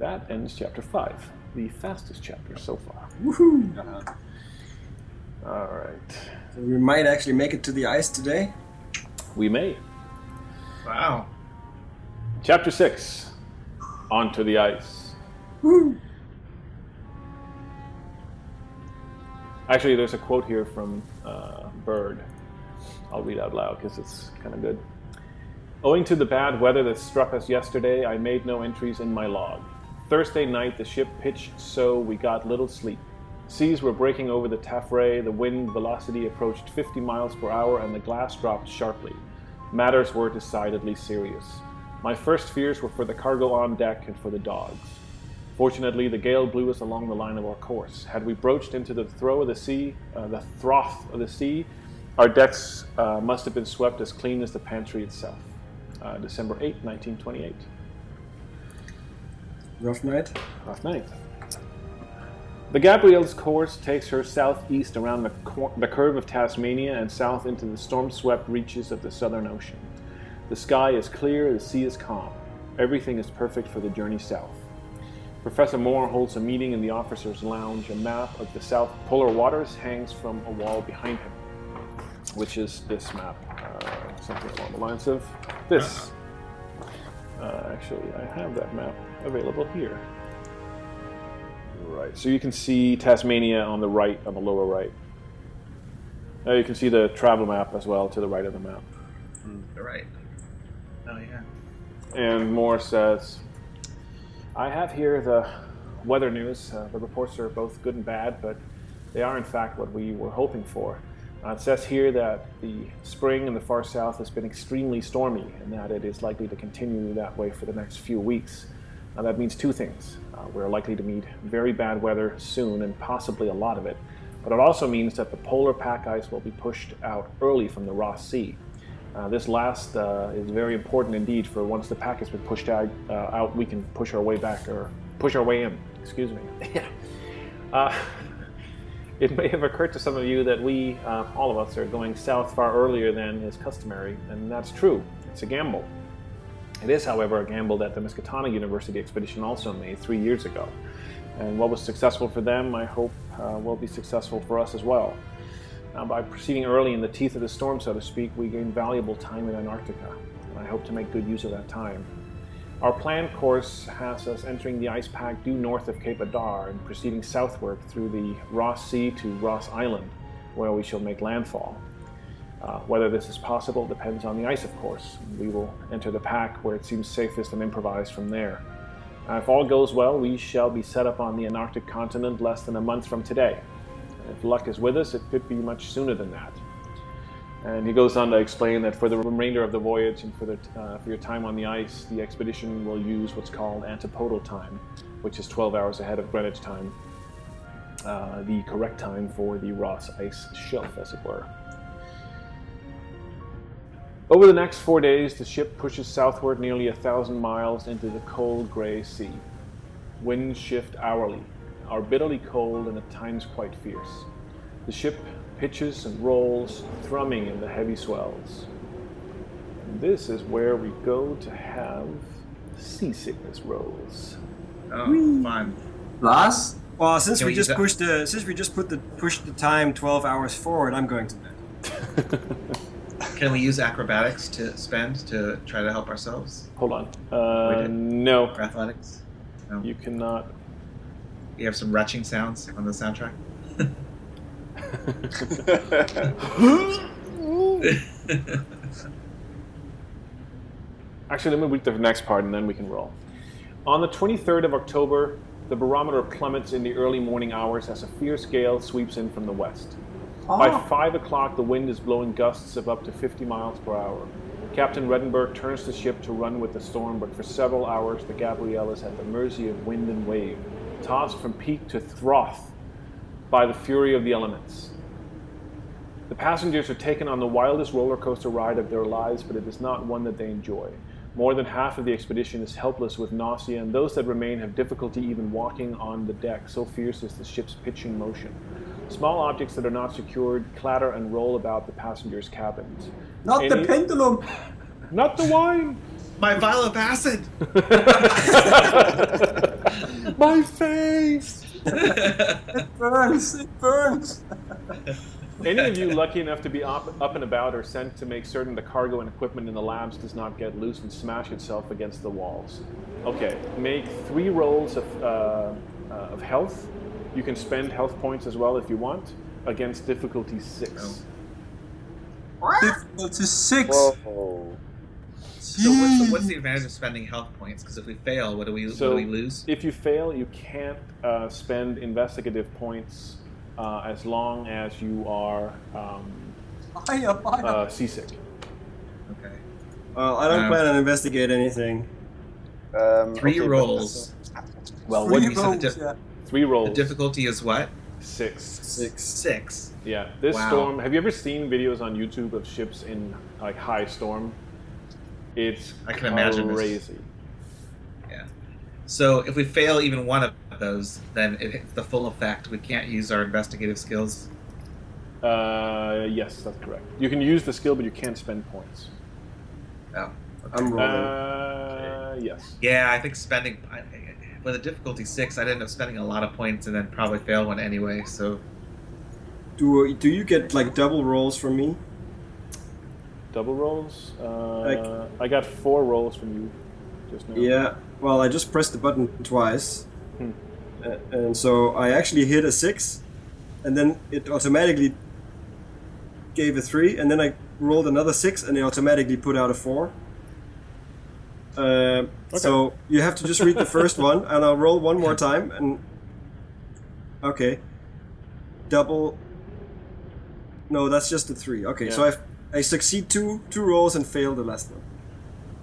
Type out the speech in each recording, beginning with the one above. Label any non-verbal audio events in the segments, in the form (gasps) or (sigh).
that ends chapter 5, the fastest chapter so far. Woohoo! All right. So we might actually make it to the ice today. We may. Wow. Chapter 6 Onto the Ice. Woo! Actually, there's a quote here from uh, Byrd. I'll read out loud because it's kind of good. Owing to the bad weather that struck us yesterday, I made no entries in my log. Thursday night, the ship pitched so we got little sleep. Seas were breaking over the taffrail, the wind velocity approached 50 miles per hour, and the glass dropped sharply. Matters were decidedly serious. My first fears were for the cargo on deck and for the dogs. Fortunately, the gale blew us along the line of our course. Had we broached into the throw of the sea, uh, the froth of the sea, our decks uh, must have been swept as clean as the pantry itself. Uh, December 8, 1928. Rough night. Rough night. The Gabrielle's course takes her southeast around the, cor- the curve of Tasmania and south into the storm swept reaches of the Southern Ocean. The sky is clear, the sea is calm. Everything is perfect for the journey south. Professor Moore holds a meeting in the officer's lounge. A map of the South Polar Waters hangs from a wall behind him, which is this map. Uh, something along the lines of this. Uh, actually, I have that map available here. Right, so you can see Tasmania on the right, on the lower right. Uh, you can see the travel map as well to the right of the map. You're right. Oh yeah. And Moore says, I have here the weather news. Uh, the reports are both good and bad, but they are in fact what we were hoping for. Uh, it says here that the spring in the far south has been extremely stormy and that it is likely to continue that way for the next few weeks. Uh, that means two things. Uh, we're likely to meet very bad weather soon and possibly a lot of it, but it also means that the polar pack ice will be pushed out early from the Ross Sea. Uh, this last uh, is very important indeed for once the pack has been pushed out, uh, out we can push our way back or push our way in. Excuse me. (laughs) Uh, (laughs) it may have occurred to some of you that we, uh, all of us, are going south far earlier than is customary, and that's true. It's a gamble. It is, however, a gamble that the Miskatonic University expedition also made three years ago. And what was successful for them, I hope, uh, will be successful for us as well. By proceeding early in the teeth of the storm, so to speak, we gain valuable time in Antarctica, and I hope to make good use of that time. Our planned course has us entering the ice pack due north of Cape Adare and proceeding southward through the Ross Sea to Ross Island, where we shall make landfall. Uh, whether this is possible depends on the ice, of course. We will enter the pack where it seems safest and improvise from there. Uh, if all goes well, we shall be set up on the Antarctic continent less than a month from today. If luck is with us, it could be much sooner than that. And he goes on to explain that for the remainder of the voyage and for, the, uh, for your time on the ice, the expedition will use what's called antipodal time, which is 12 hours ahead of Greenwich time, uh, the correct time for the Ross ice shelf, as it were. Over the next four days, the ship pushes southward nearly a thousand miles into the cold gray sea. Winds shift hourly, are bitterly cold and at times quite fierce. The ship pitches and rolls, thrumming in the heavy swells. And this is where we go to have seasickness rolls. Oh, fun. Lars? Well, since Can we we just pushed the since we just put the pushed the time twelve hours forward, I'm going to bed. (laughs) Can we use acrobatics to spend to try to help ourselves? Hold on. Uh, no, Or athletics? No. you cannot. You have some retching sounds on the soundtrack? (laughs) Actually, let me read the next part and then we can roll. On the 23rd of October, the barometer plummets in the early morning hours as a fierce gale sweeps in from the west. By Oh, 5 o'clock, the wind is blowing gusts of up to 50 miles per hour. Captain Vredenburgh turns the ship to run with the storm, but for several hours, the Gabrielle is at the mercy of wind and wave, tossed from peak to froth by the fury of the elements. The passengers are taken on the wildest roller coaster ride of their lives, but it is not one that they enjoy. More than half of the expedition is helpless with nausea, and those that remain have difficulty even walking on the deck, so fierce is the ship's pitching motion. Small objects that are not secured clatter and roll about the passengers' cabins. not the pendulum! (laughs) Not the wine! My vial of acid! (laughs) My face! (laughs) It burns. It burns. Any of you lucky enough to be up, up and about are sent to make certain the cargo and equipment in the labs does not get loose and smash itself against the walls. Okay, make three rolls of, uh, uh, of health. You can spend health points as well if you want against difficulty six. Difficulty six. Whoa. So what's the, what's the advantage of spending health points? Because if we fail, what do we So- what do we lose? If you fail, you can't uh, spend investigative points uh, as long as you are um, Hiya, hiya. uh, seasick. Okay. well, I don't um, plan on investigate anything. Um, Three okay, rolls. Well, Three what you said rolls, the yeah. Three The difficulty is what? Six. Six. Six. Yeah, this Wow. storm. Have you ever seen videos on YouTube of ships in like high storm? It's I can imagine this. crazy. Yeah. So if we fail even one of those, then it hits the full effect. We can't use our investigative skills. Uh, yes, that's correct. You can use the skill, but you can't spend points. Oh. I'm rolling. Uh, yes. Yeah, I think spending I, with a difficulty six, I'd end up spending a lot of points and then probably fail one anyway. So do do you get like double rolls from me? Double rolls. Uh, Like- I got four rolls from you just now. Yeah. Well, I just pressed the button twice, Hmm. Uh, and so I actually hit a six, and then it automatically gave a three, and then I rolled another six, and it automatically put out a four. Uh, So you have to just read the first (laughs) one, and I'll roll one more time, and okay, double. No, that's just a three. Okay, so Yeah. I I succeed two two rolls and fail the last one.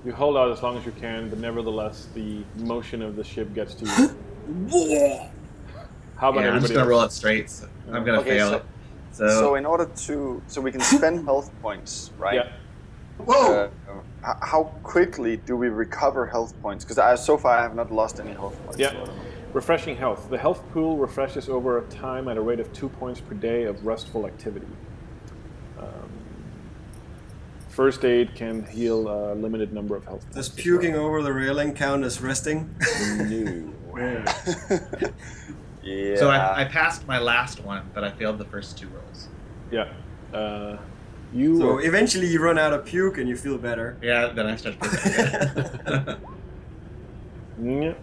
You hold out as long as you can, but nevertheless, the motion of the ship gets to you. (gasps) How about yeah, I'm just gonna else? roll it straight. So I'm gonna Okay, fail so- it. So, So in order to, so we can spend health points, right? Yeah. Whoa! Uh, h- how quickly do we recover health points? Because so far I have not lost any health points. Yeah. Refreshing health. The health pool refreshes over time at a rate of two points per day of restful activity. Um, first aid can heal a limited number of health points. Does puking well. over the railing count as resting? No. yeah. (laughs) so I, I passed my last one, but I failed the first two rolls. Yeah. Uh, you. So eventually you run out of puke and you feel better. Yeah, then I start. To (laughs) Yeah.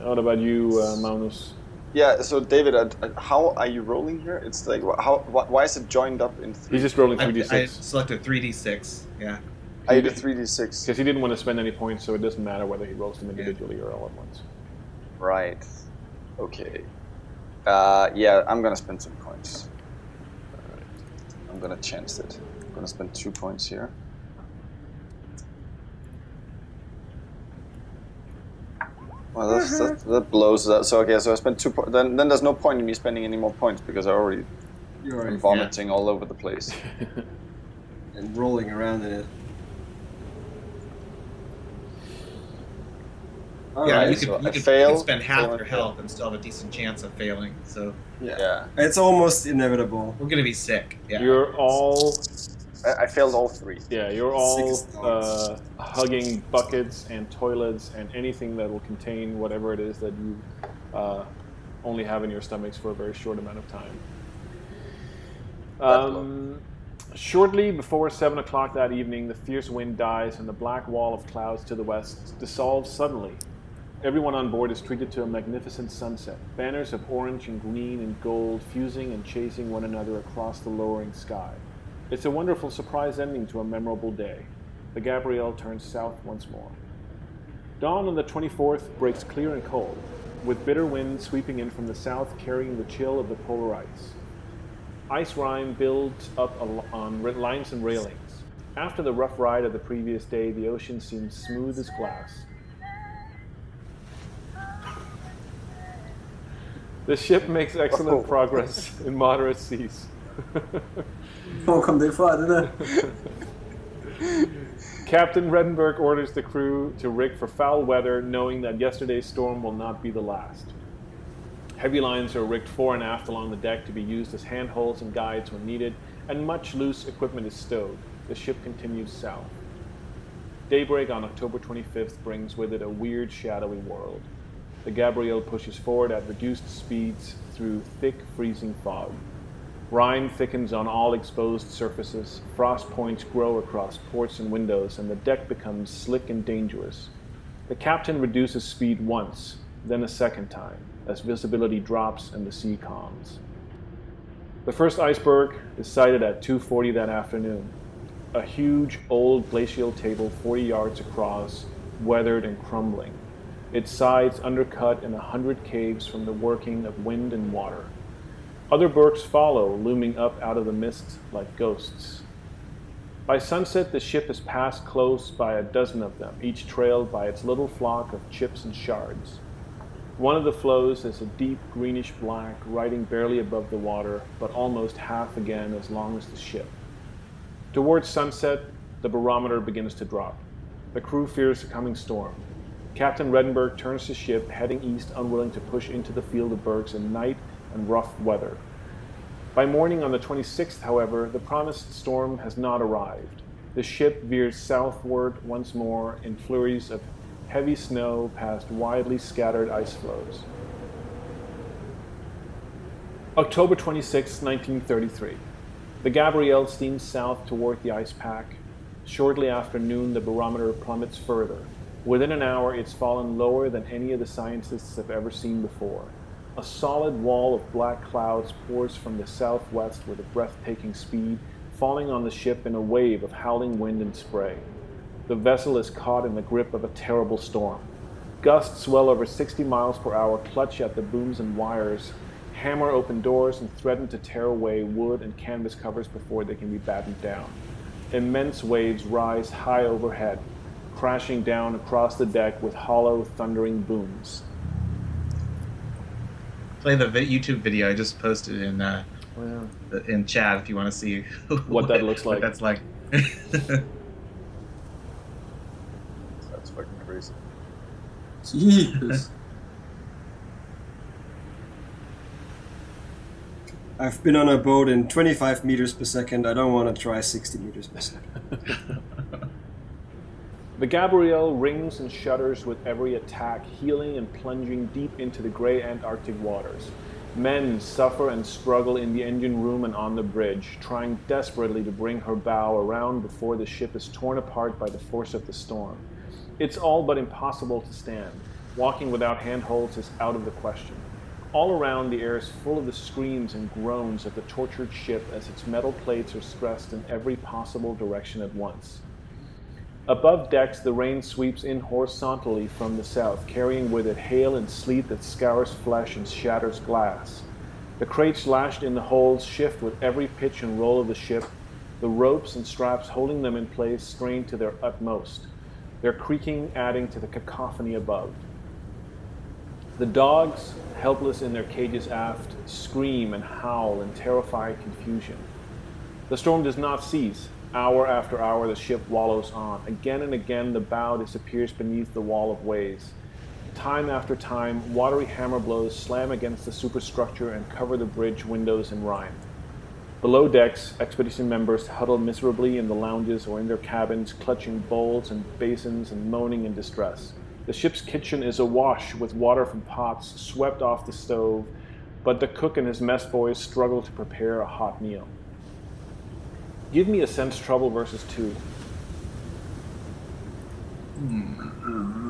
What about you, uh, Magnus? yeah. So David, uh, uh, how are you rolling here? It's like how? Wh- why is it joined up in three? He's just rolling I, I 3d6 I selected three d six. Yeah. I did three d six. because he didn't want to spend any points, so it doesn't matter whether he rolls them individually or all at once. Right. Okay. Uh, yeah, I'm gonna spend some points. I'm gonna chance it. I'm gonna spend two points here. Well, that's, mm-hmm. that, that blows that. So okay, so I spent two. Po- then then there's no point in me spending any more points because I already You're am vomiting all over the place. (laughs) and rolling around in it. Yeah, Alright. you could, so you I could, you could spend half your health and still have a decent chance of failing. So Yeah, It's almost inevitable. we're gonna be sick. Yeah. You're all I, I failed all three. Yeah, you're all uh, hugging buckets and toilets and anything that will contain whatever it is that you uh, only have in your stomachs for a very short amount of time. Um, shortly before 7 o'clock that evening, the fierce wind dies and the black wall of clouds to the west dissolves suddenly. Everyone on board is treated to a magnificent sunset. Banners of orange and green and gold fusing and chasing one another across the lowering sky. It's a wonderful surprise ending to a memorable day. The Gabrielle turns south once more. Dawn on the 24th breaks clear and cold, with bitter winds sweeping in from the south carrying the chill of the polar ice. Ice rime builds up on lines and railings. After the rough ride of the previous day, the ocean seems smooth as glass. The ship makes excellent Oh. progress in moderate seas. Hvor kom det der? Captain Vredenburgh orders the crew to rig for foul weather, knowing that yesterday's storm will not be the last. Heavy lines are rigged fore and aft along the deck to be used as handholds and guides when needed, and much loose equipment is stowed. The ship continues south. Daybreak on October 25th brings with it a weird, shadowy world. The Gabrielle pushes forward at reduced speeds through thick, freezing fog. Rime thickens on all exposed surfaces, frost points grow across ports and windows, and the deck becomes slick and dangerous. The captain reduces speed once, then a second time, as visibility drops and the sea calms. The first iceberg is sighted at 2:40 that afternoon. A huge old glacial table 40 yards across, weathered and crumbling. Its sides undercut in a hundred caves from the working of wind and water. Other bergs follow, looming up out of the mist like ghosts. By sunset, the ship has passed close by a dozen of them, each trailed by its little flock of chips and shards. One of the floes is a deep greenish black, riding barely above the water, but almost half again as long as the ship. Towards sunset, the barometer begins to drop. The crew fears a coming storm. Captain Vredenburgh turns the ship, heading east, unwilling to push into the field of bergs in night and rough weather. By morning on the 26th, however, the promised storm has not arrived. The ship veers southward once more in flurries of heavy snow past widely scattered ice floes. October 26, 1933. The Gabrielle steams south toward the ice pack. Shortly after noon, the barometer plummets further. Within an hour, it's fallen lower than any of the scientists have ever seen before. A solid wall of black clouds pours from the southwest with a breathtaking speed, falling on the ship in a wave of howling wind and spray. The vessel is caught in the grip of a terrible storm. Gusts well over 60 miles per hour clutch at the booms and wires, hammer open doors, and threaten to tear away wood and canvas covers before they can be battened down. Immense waves rise high overhead, crashing down across the deck with hollow, thundering booms. Play the YouTube video I just posted in uh, the- in chat if you want to see (laughs) What that looks like. What that's like. (laughs) That's fucking crazy. Jeez. I've been on a boat in 25 meters per second. I don't want to try 60 meters per second. (laughs) The Gabrielle rings and shudders with every attack, heeling and plunging deep into the gray Antarctic waters. Men suffer and struggle in the engine room and on the bridge, trying desperately to bring her bow around before the ship is torn apart by the force of the storm. It's all but impossible to stand. Walking without handholds is out of the question. All around, the air is full of the screams and groans of the tortured ship as its metal plates are stressed in every possible direction at once. Above decks, the rain sweeps in horizontally from the south, carrying with it hail and sleet that scours flesh and shatters glass. The crates lashed in the holds shift with every pitch and roll of the ship, the ropes and straps holding them in place strain to their utmost, their creaking adding to the cacophony above. The dogs, helpless in their cages aft, scream and howl in terrified confusion. The storm does not cease. Hour after hour, the ship wallows on. Again and again, the bow disappears beneath the wall of waves. Time after time, watery hammer blows slam against the superstructure and cover the bridge windows in rime. Below decks, expedition members huddle miserably in the lounges or in their cabins, clutching bowls and basins and moaning in distress. The ship's kitchen is awash with water from pots swept off the stove, but the cook and his mess boys struggle to prepare a hot meal. Give me a sense trouble versus two.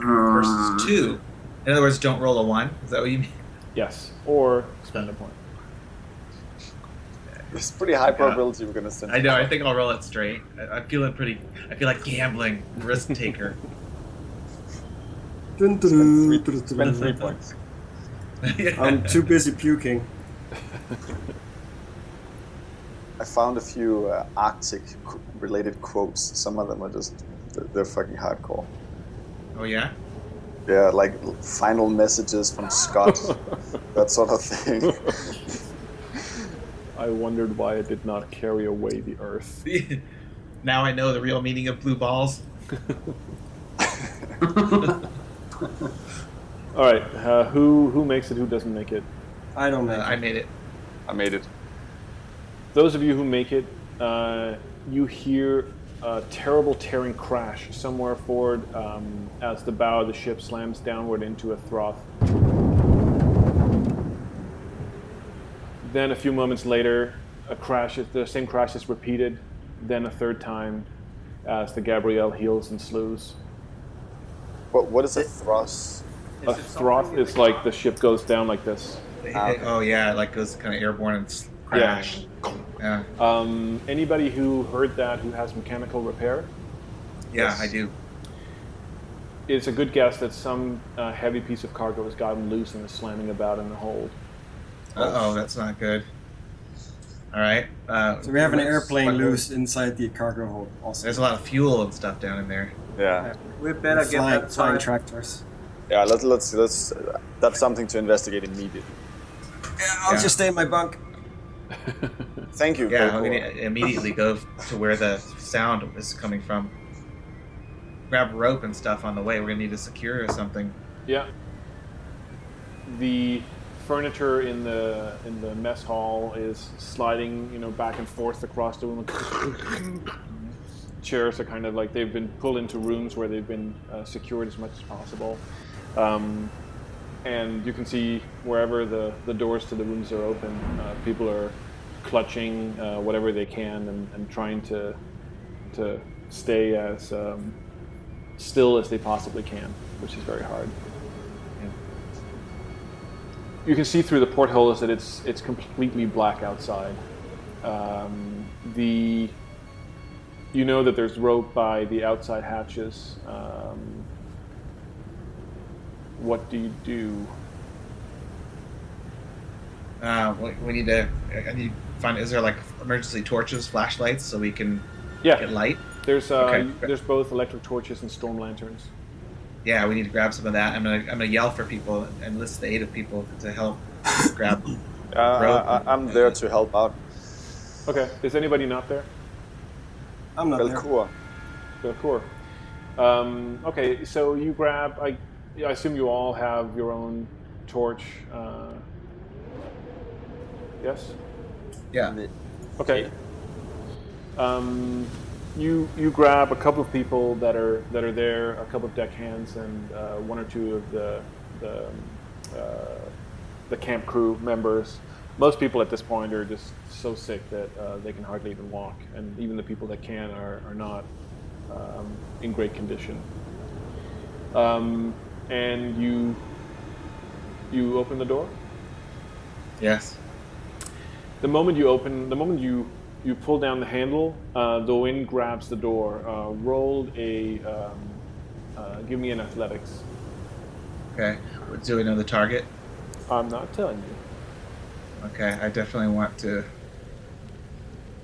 versus two. In other words, don't roll a one. Is that what you mean? Yes, or spend a point. It's pretty high probability we're gonna send. I know. I think I'll roll it straight. I, I'm feeling pretty. I feel like gambling, risk taker. (laughs) Dun, dun, Spend three, dun, dun, spend dun, three dun. points. (laughs) I'm too busy puking. (laughs) I found a few uh, Arctic related quotes. Some of them are just they're, they're fucking hardcore. oh yeah. Yeah, like final messages from Scott, (laughs) that sort of thing. I wondered why it did not carry away the earth. (laughs) now I know the real meaning of blue balls. (laughs) All right, uh, who who makes it? Who doesn't make it? I don't Uh, make I made it. I made it. Those of you who make it, uh, you hear a terrible tearing crash somewhere forward um, as the bow of the ship slams downward into a froth. Then a few moments later, a crash, the same crash is repeated. Then a third time, as the Gabrielle heels and slews. What, what is a thrust? A froth is like the ship goes down like this. Ah, okay. Oh yeah, it like goes kind of airborne and s- crash. Yeah, Um, anybody who heard that who has mechanical repair, yeah, Yes. I do. it's a good guess that some uh, heavy piece of cargo has gotten loose and is slamming about in the hold. Uh oh, that's not good. All right. Uh, So we have an airplane what- loose inside the cargo hold. Also, There's a lot of fuel and stuff down in there. Yeah. We better get flying, that flying tractors. Yeah, let's let's let's. Uh, that's something to investigate immediately. Yeah, I'll Yeah. just stay in my bunk. Thank you. Yeah, Coco. we gonna immediately go to where the sound is coming from. Grab rope and stuff on the way. We're gonna need to secure or something. Yeah. The furniture in the in the mess hall is sliding, you know, back and forth across the room. (laughs) Chairs are kind of like they've been pulled into rooms where they've been uh, secured as much as possible. Um, and you can see wherever the, the doors to the rooms are open, uh, people are clutching uh, whatever they can and, and trying to to stay as um, still as they possibly can, which is very hard. You can see through the portholes that it's it's completely black outside. Um, the you know that there's rope by the outside hatches. Um, what do you do? Uh, we, we need to. I need to find. Is there like emergency torches, flashlights, so we can Yeah, get light? there's uh, Okay. there's both electric torches and storm lanterns. Yeah, we need to grab some of that. I'm gonna I'm gonna yell for people and list the aid of people to help grab. (laughs) Uh, rope. I, I'm there to help out. Okay, is anybody not there? I'm not there. Belcour. Belcour. Um, okay, so you grab. I, I assume you all have your own torch. Uh, yes. Yeah. Okay. Um, you you grab a couple of people that are that are there, a couple of deckhands, and uh, one or two of the the uh, the camp crew members. Most people at this point are just so sick that uh, they can hardly even walk, and even the people that can are, are not um, in great condition. Um, and you you open the door. Yes. The moment you open, the moment you you pull down the handle, uh, the wind grabs the door. Uh, roll a, um, uh, give me an athletics. Okay. Do we know the target? I'm not telling you. Okay. I definitely want to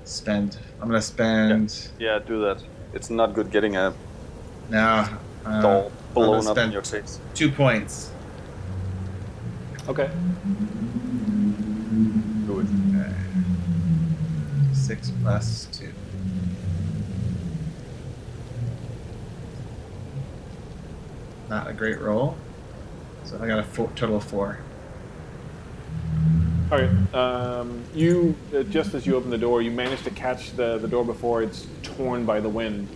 spend. I'm gonna spend. Yeah, do that. It's not good getting a No. Uh, doll I'm blown gonna up in your face. two points. Okay. Do it. Okay. Six plus two. Not a great roll. So I got a four, total of four. All right. Um, you uh, just as you open the door, you manage to catch the, the door before it's torn by the wind,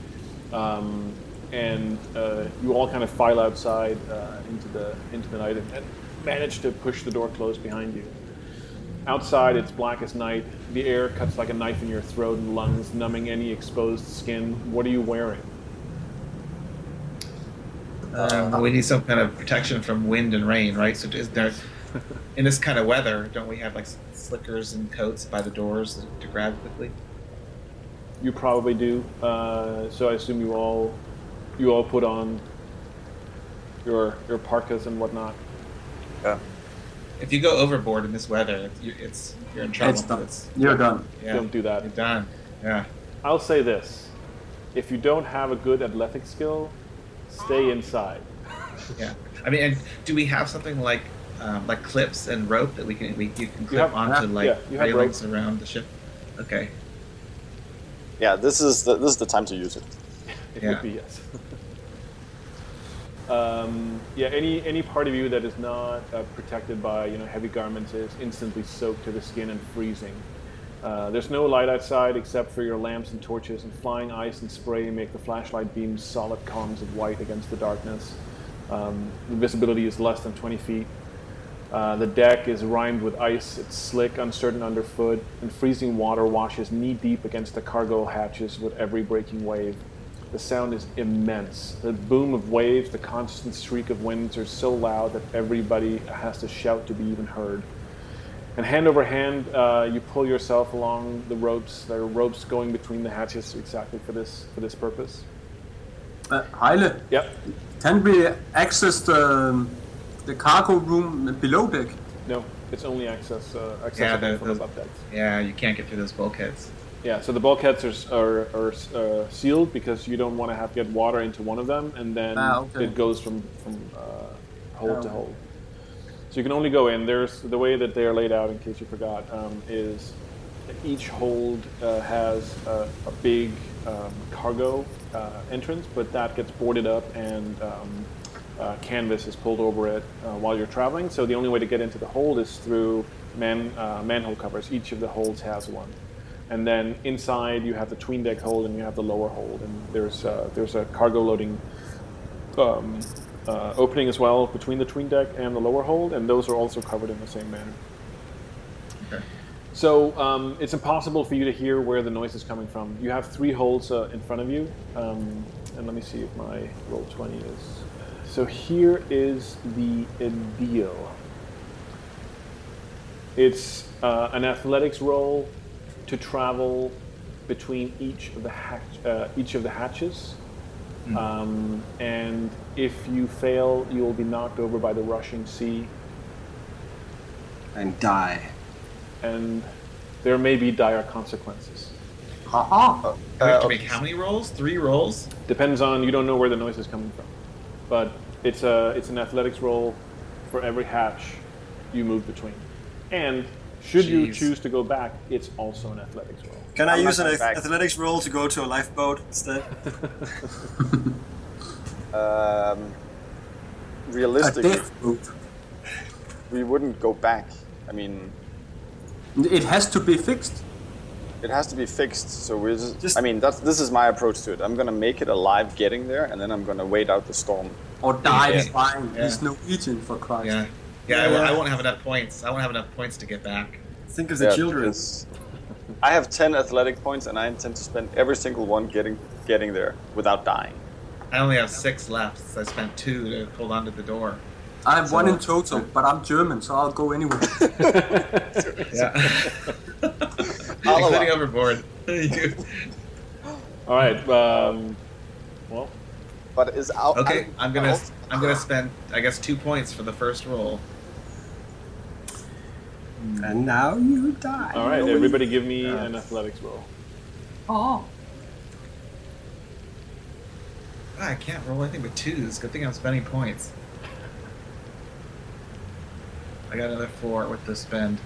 um, and uh, you all kind of file outside uh, into the into the night and, and manage to push the door closed behind you. Outside, it's black as night. The air cuts like a knife in your throat and lungs, numbing any exposed skin. What are you wearing? Uh, we need some kind of protection from wind and rain, right? So is there, in this kind of weather, don't we have like slickers and coats by the doors to grab quickly? You probably do. Uh, so I assume you all you all put on your your parkas and whatnot. Yeah. If you go overboard in this weather, it's, you- it's you're in trouble. It's done. It's- You're done. yeah, Don't do that. You're done. Yeah. I'll say this: if you don't have a good athletic skill, stay inside. (laughs) Yeah. I mean, and do we have something like um, like clips and rope that we can we you can clip have- onto like yeah, you have railings around the ship? Okay. Yeah, this is the this is the time to use it. It Yeah. would be yes. (laughs) um, yeah, any any part of you that is not uh, protected by you know heavy garments is instantly soaked to the skin and freezing. Uh, there's no light outside except for your lamps and torches, and flying ice and spray make the flashlight beams solid columns of white against the darkness. Um, the visibility is less than 20 feet. Uh, the deck is rimed with ice, it's slick, uncertain underfoot, and freezing water washes knee deep against the cargo hatches with every breaking wave. The sound is immense. The boom of waves, the constant shriek of winds are so loud that everybody has to shout to be even heard. And hand over hand, uh, you pull yourself along the ropes. There are ropes going between the hatches exactly for this for this purpose. Uh, Heile, Yep. can we access the, the cargo room below deck? No, it's only access uh, Yeah, the- from the- above decks. Yeah, you can't get through those bulkheads. Yeah, so the bulkheads are, are, are uh, sealed because you don't want to have to get water into one of them, and then Ah, okay. it goes from from uh, hold to Oh. hold. So you can only go in. There's the way that they are laid out. In case you forgot, um, is each hold uh, has a, a big um, cargo uh, entrance, but that gets boarded up and um, uh, canvas is pulled over it uh, while you're traveling. So the only way to get into the hold is through man uh, manhole covers. Each of the holds has one. And then inside you have the tween deck hold and you have the lower hold, and there's uh, there's a cargo loading um, uh, opening as well between the tween deck and the lower hold, and those are also covered in the same manner. Okay. So um, it's impossible for you to hear where the noise is coming from. You have three holes uh, in front of you, um, and let me see if my roll twenty is. So here is the deal. It's uh, an athletics roll to travel between each of the hatch, uh, each of the hatches. Um, and if you fail, you will be knocked over by the rushing sea, And die. and there may be dire consequences. Haha. Do we have to Uh, make how many rolls? Three rolls? Depends on you don't know where the noise is coming from, but it's a it's an athletics roll for every hatch you move between, and should you choose to go back, it's also an athletics roll. Can I I'm use an ath- back. athletics roll to go to a lifeboat instead? (laughs) Um, A realistically, boat. we wouldn't go back. I mean, It has to be fixed. it has to be fixed. So we're just. Just- I mean, that's this is my approach to it. I'm gonna make it alive getting there, and then I'm gonna wait out the storm. Or die Yeah. flying. Yeah. He's Norwegian, for Christ. Yeah. Yeah, I, won't- I won't have enough points. I won't have enough points to get back. Think of the Yeah, children. I have ten athletic points, and I intend to spend every single one getting getting there without dying. I only have six left. So I spent two to hold on to the door. I have one in total, but I'm German, so I'll go anywhere. (laughs) (laughs) Yeah. (laughs) I'll Including allow- overboard. All right. Um, well, But is out. okay, I'm gonna out- I'm gonna spend I guess two points for the first roll. And now you die. all right. No, Everybody, give me an athletics roll. Oh. Ah, I can't roll anything but twos. Good thing I'm spending points. I got another four with the spend.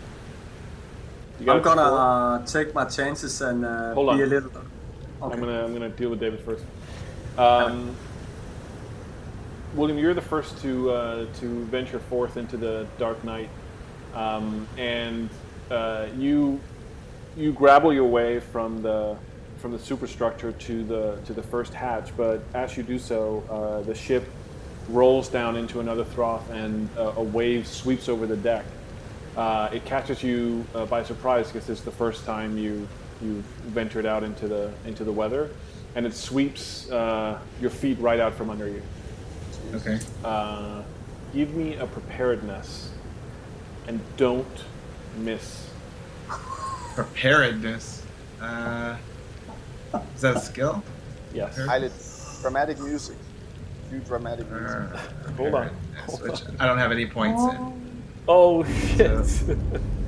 I'm gonna uh, take my chances and uh, Hold be a little. Okay. I'm gonna I'm gonna deal with David first. Um, William, you're the first to uh, to venture forth into the dark night, um, and uh, you you grapple your way from the from the superstructure to the to the first hatch. But as you do so, uh, the ship rolls down into another trough, and uh, a wave sweeps over the deck. Uh, it catches you uh, by surprise because it's the first time you you've ventured out into the into the weather, and it sweeps uh, your feet right out from under you. Okay. Uh, give me a preparedness, and don't miss. Preparedness. Uh, is that a skill? Yes. Highlight dramatic music. Do dramatic music. Or Hold on. which I don't have any points in. Oh shit!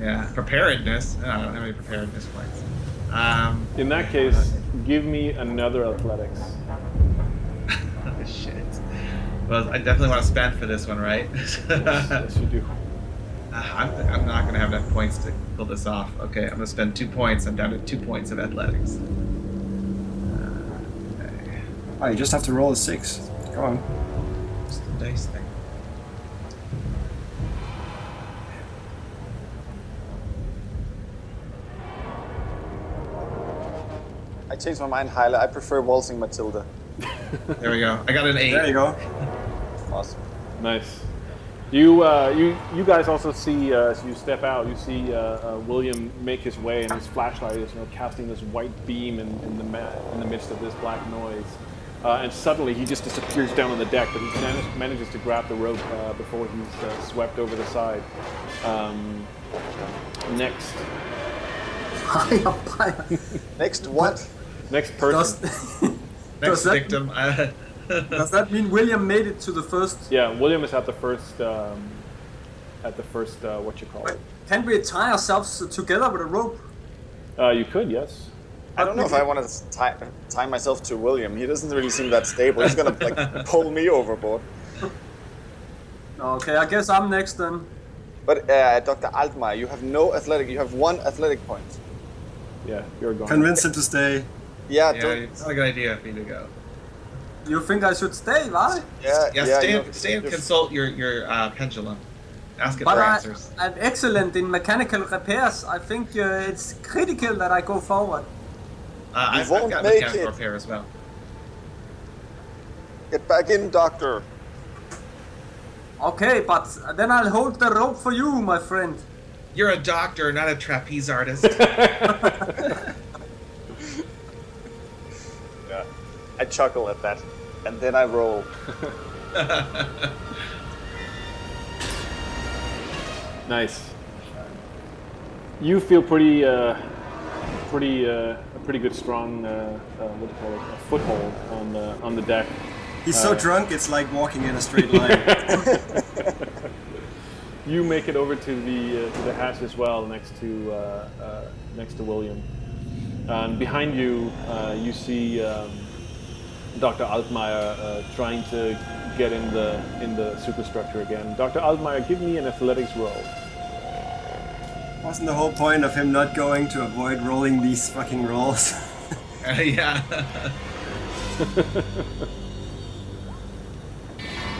Yeah, preparedness. No, I don't have any preparedness points. Um, In that case, give me another athletics. (laughs) oh, shit. Well, I definitely want to spend for this one, right? yes, you do. I'm, I'm not going to have enough points to pull this off. Okay, I'm going to spend two points. I'm down to two points of athletics. Uh, okay. Oh, you just have to roll a six. Come on. Just the dice thing. I changed my mind, Hyla. I prefer waltzing Matilda. There we go. I got an eight. There you go. Awesome. Nice. You, uh, you, you guys also see uh, as you step out. You see uh, uh, William make his way, and his flashlight is you know, casting this white beam in, in the ma- in the midst of this black noise. Uh, and suddenly he just disappears down on the deck, but he manage- manages to grab the rope uh, before he's uh, swept over the side. Um, next, Fire, (laughs) fire. Next, what? next Does, person. (laughs) Next does, that, victim. (laughs) does that mean William made it to the first? Yeah, William is at the first, um, at the first, uh, what you call it? Can we tie ourselves together with a rope? Uh, you could, yes. I don't know if I want to tie, tie myself to William. He doesn't really seem that stable. He's gonna like (laughs) pull me overboard. Okay, I guess I'm next then. But uh, Dr. Altmaier, you have no athletic. You have one athletic point. Yeah, you're gone. Convince him to stay. Yeah, yeah, don't, it's not a good idea for you to go. You think I should stay, right? yeah, Yeah, yeah. stay, and, stay and consult your your uh, pendulum. Ask it But for I, answers. I'm excellent in mechanical repairs. I think uh, it's critical that I go forward. Uh, I've, I've won't got make mechanical it. repair as well. Get back in, Doctor. Okay, but then I'll hold the rope for you, my friend. You're a doctor, not a trapeze artist. (laughs) (laughs) I chuckle at that, and then I roll. (laughs) Nice. You feel pretty, uh, pretty, uh, a pretty good, strong, uh, uh, what do you call it, a foothold on the on the deck. He's so Uh, drunk, it's like walking in a straight line. (laughs) You make it over to the uh, to the hatch as well, next to uh, uh, next to William. And behind you, uh, you see um, Dr. Altmaier uh, trying to get in the in the superstructure again. Dr. Altmaier, give me an athletics roll. Wasn't the whole point of him not going to avoid rolling these fucking rolls? (laughs) Uh, yeah.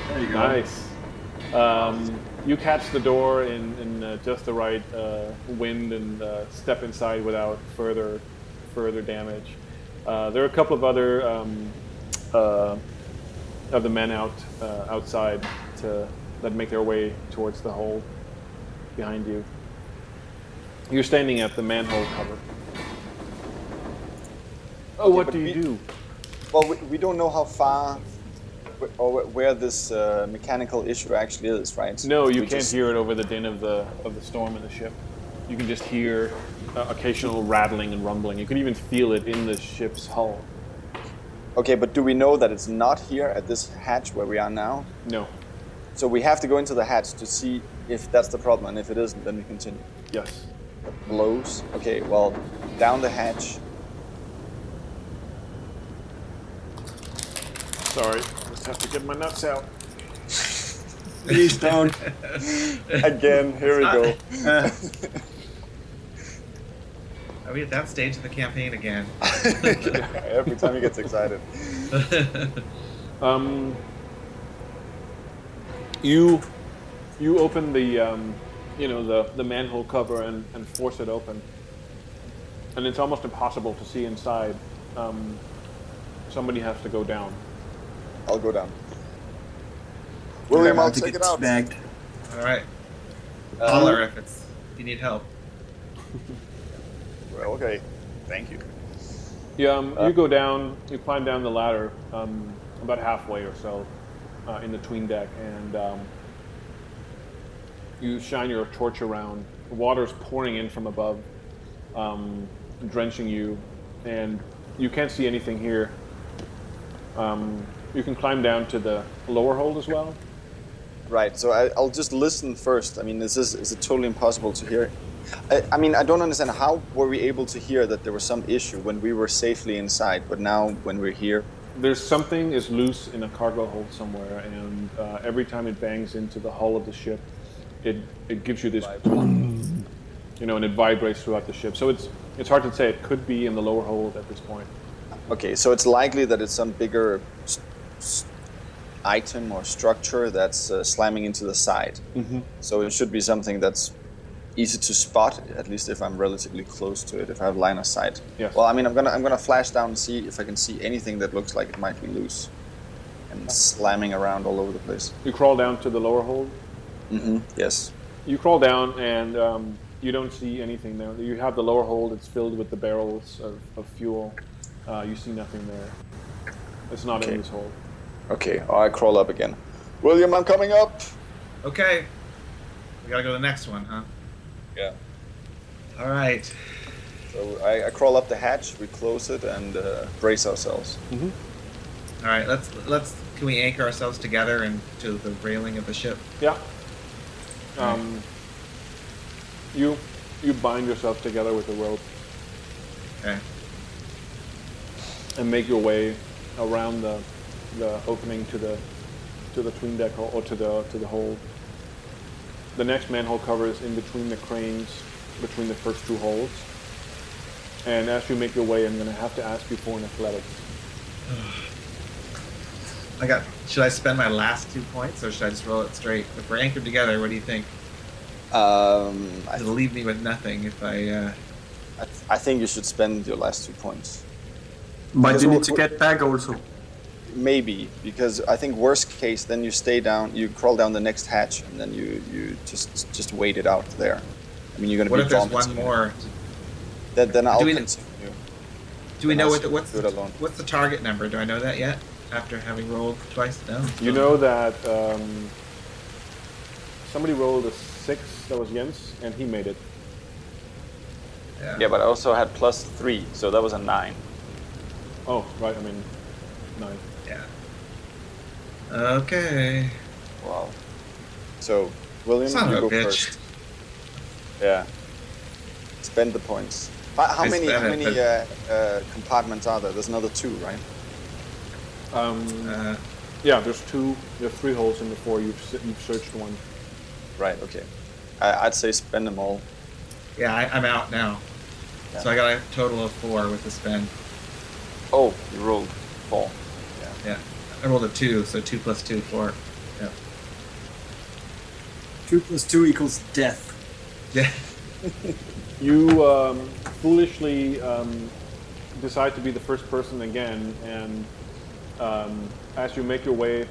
there you go. Nice. Um, you catch the door in, in uh, just the right uh, wind and uh, step inside without further further damage. Uh, there are a couple of other um, uh, of the men out uh, outside to that make their way towards the hole behind you. You're standing at the manhole cover. Oh, what but do you we- do? Well, we, we don't know how far or where this uh, mechanical issue actually is, right? No, you We can't just- hear it over the din of the of the storm in the ship. You can just hear uh, occasional rattling and rumbling. You can even feel it in the ship's hull. Okay, but do we know that it's not here at this hatch where we are now? No. So we have to go into the hatch to see if that's the problem, and if it isn't, then we continue. Yes. Blows. Okay, well, down the hatch. Sorry. I just have to get my nuts out. (laughs) Please don't. (laughs) Again, here we go. (laughs) Are we at that stage of the campaign again? (laughs) Every time he gets excited. (laughs) Um, you you open the um, you know the, the manhole cover and, and force it open, and it's almost impossible to see inside. Um, somebody has to go down. I'll go down. William, I'll to take get it out. snagged. All right. Uh, Holler if it's if you need help. (laughs) well, okay, thank you. You, um, Uh, you go down, you climb down the ladder um, about halfway or so uh, in the tween deck, and um, you shine your torch around. The water's pouring in from above, um, drenching you, and you can't see anything here. Um, you can climb down to the lower hold as well. Right, so I, I'll just listen first. I mean, is this is it totally impossible to hear? I, I mean, I don't understand how were we able to hear that there was some issue when we were safely inside, but now when we're here, There's something is loose in a cargo hold somewhere, and uh, every time it bangs into the hull of the ship, it it gives you this, (clears throat) you know, and it vibrates throughout the ship. So it's it's hard to say. It could be in the lower hold at this point. okay, so it's likely that it's some bigger s- s- item or structure that's uh, slamming into the side. Mm-hmm. So it should be something that's easy to spot, at least if I'm relatively close to it, if I have line of sight. Yes. Well, I mean, I'm gonna I'm gonna flash down and see if I can see anything that looks like it might be loose, and slamming around all over the place. You crawl down to the lower hold. Mm-hmm. Yes. You crawl down and um, you don't see anything there. You have the lower hold. It's filled with the barrels of, of fuel. Uh, you see nothing there. It's not Okay. in this hold. Okay. I crawl up again. William, I'm coming up. Okay. We gotta go to the next one, huh? Yeah. All right. So I, I crawl up the hatch. We close it and uh, brace ourselves. All right. Let's let's. Can we anchor ourselves together and to the railing of the ship? Yeah. Um, you you bind yourself together with a rope Okay. and make your way around the the opening to the to the tween deck hole or to the to the hold. The next manhole cover is in between the cranes, between the first two holes. And as you make your way, I'm going to have to ask you for an athletics. I got. Should I spend my last two points or should I just roll it straight? If we're anchored together, what do you think? Um, It'll leave me with nothing if I. Uh, I, I think you should spend your last two points. But Because you need to get back also. Maybe because I think worst case, then you stay down, you crawl down the next hatch, and then you you just just wait it out there. I mean, you're gonna what be if there's one more? Then, then I'll Do we- continue. Do we Then know what the, what's the, alone. what's the target number? Do I know that yet? After having rolled twice? No. You know that um, somebody rolled a six, that was Jens, and he made it. Yeah. Yeah, but I also had plus three, so that was a nine. Oh, right, I mean, nine. Yeah. Okay. Wow. So, William, Son you go bitch. first. Yeah. Spend the points. How, how I many how spent many uh, uh, compartments are there? There's another two, right? Um, Uh, yeah, there's two, there's three holes in the four. You've, you've searched one. Right. Okay. I, I'd say spend them all. yeah, I, I'm out now. So I got a total of four with the spend. Oh, you rolled four. Yeah. I rolled a two, so two plus two, four. Yeah. Two plus two equals death. Yeah. (laughs) You um, foolishly um, decide to be the first person again, and um, as you make your way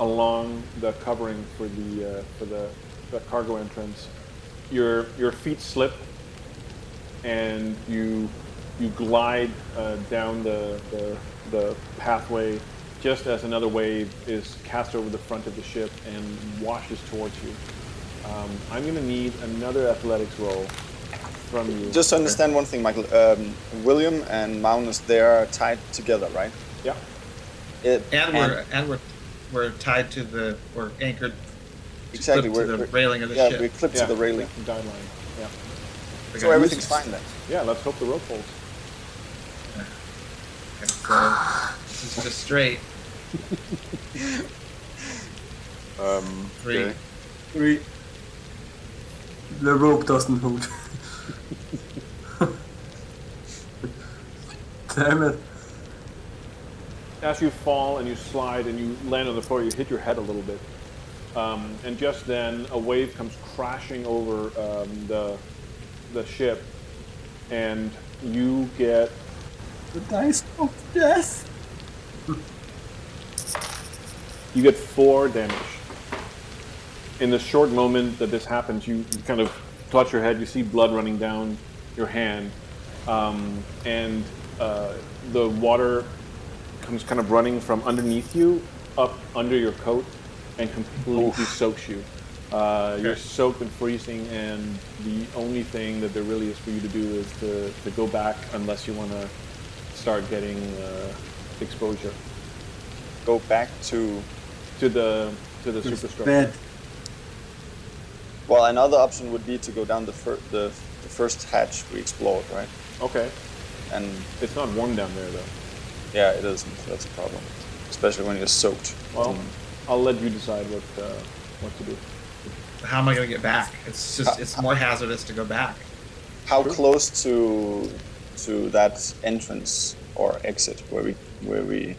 along the covering for the uh, for the, the cargo entrance, your your feet slip, and you you glide uh, down the, the the pathway just as another wave is cast over the front of the ship and washes towards you. Um, I'm going to need another athletics roll from you. Just to understand one thing, Michael. Um, William and Magnus, they are tied together, right? yeah. It, And we're and we're we're tied to the we're anchored exactly to we're, the we're- railing of the yeah, ship. we clipped yeah. to the railing, Guide line. Yeah. So everything's fine then. Yeah. Let's hope the rope holds. Okay, so this is just straight. (laughs) Um, Three. okay. Three. The rope doesn't hold. (laughs) Damn it. As you fall and you slide and you land on the floor, you hit your head a little bit. Um, and just then, a wave comes crashing over um, the the ship, and you get The dice of death. you get four damage. In the short moment that this happens, you, you kind of clutch your head. You see blood running down your hand, um, and uh, the water comes kind of running from underneath you up under your coat and completely soaks you. Uh, You're Okay. soaked and freezing, and the only thing that there really is for you to do is to, to go back unless you want to start getting uh, exposure Go back to. to the to the It's superstructure. bad. Well, another option would be to go down the, fir- the, the first hatch we explored, right? Okay, And it's not warm down there though. yeah, it isn't. That's a problem, especially when you're soaked. Well, Mm. I'll let you decide what uh, what to do. How am I going to get back? It's just it's more hazardous to go back. How Sure. close to to that entrance or exit where we where we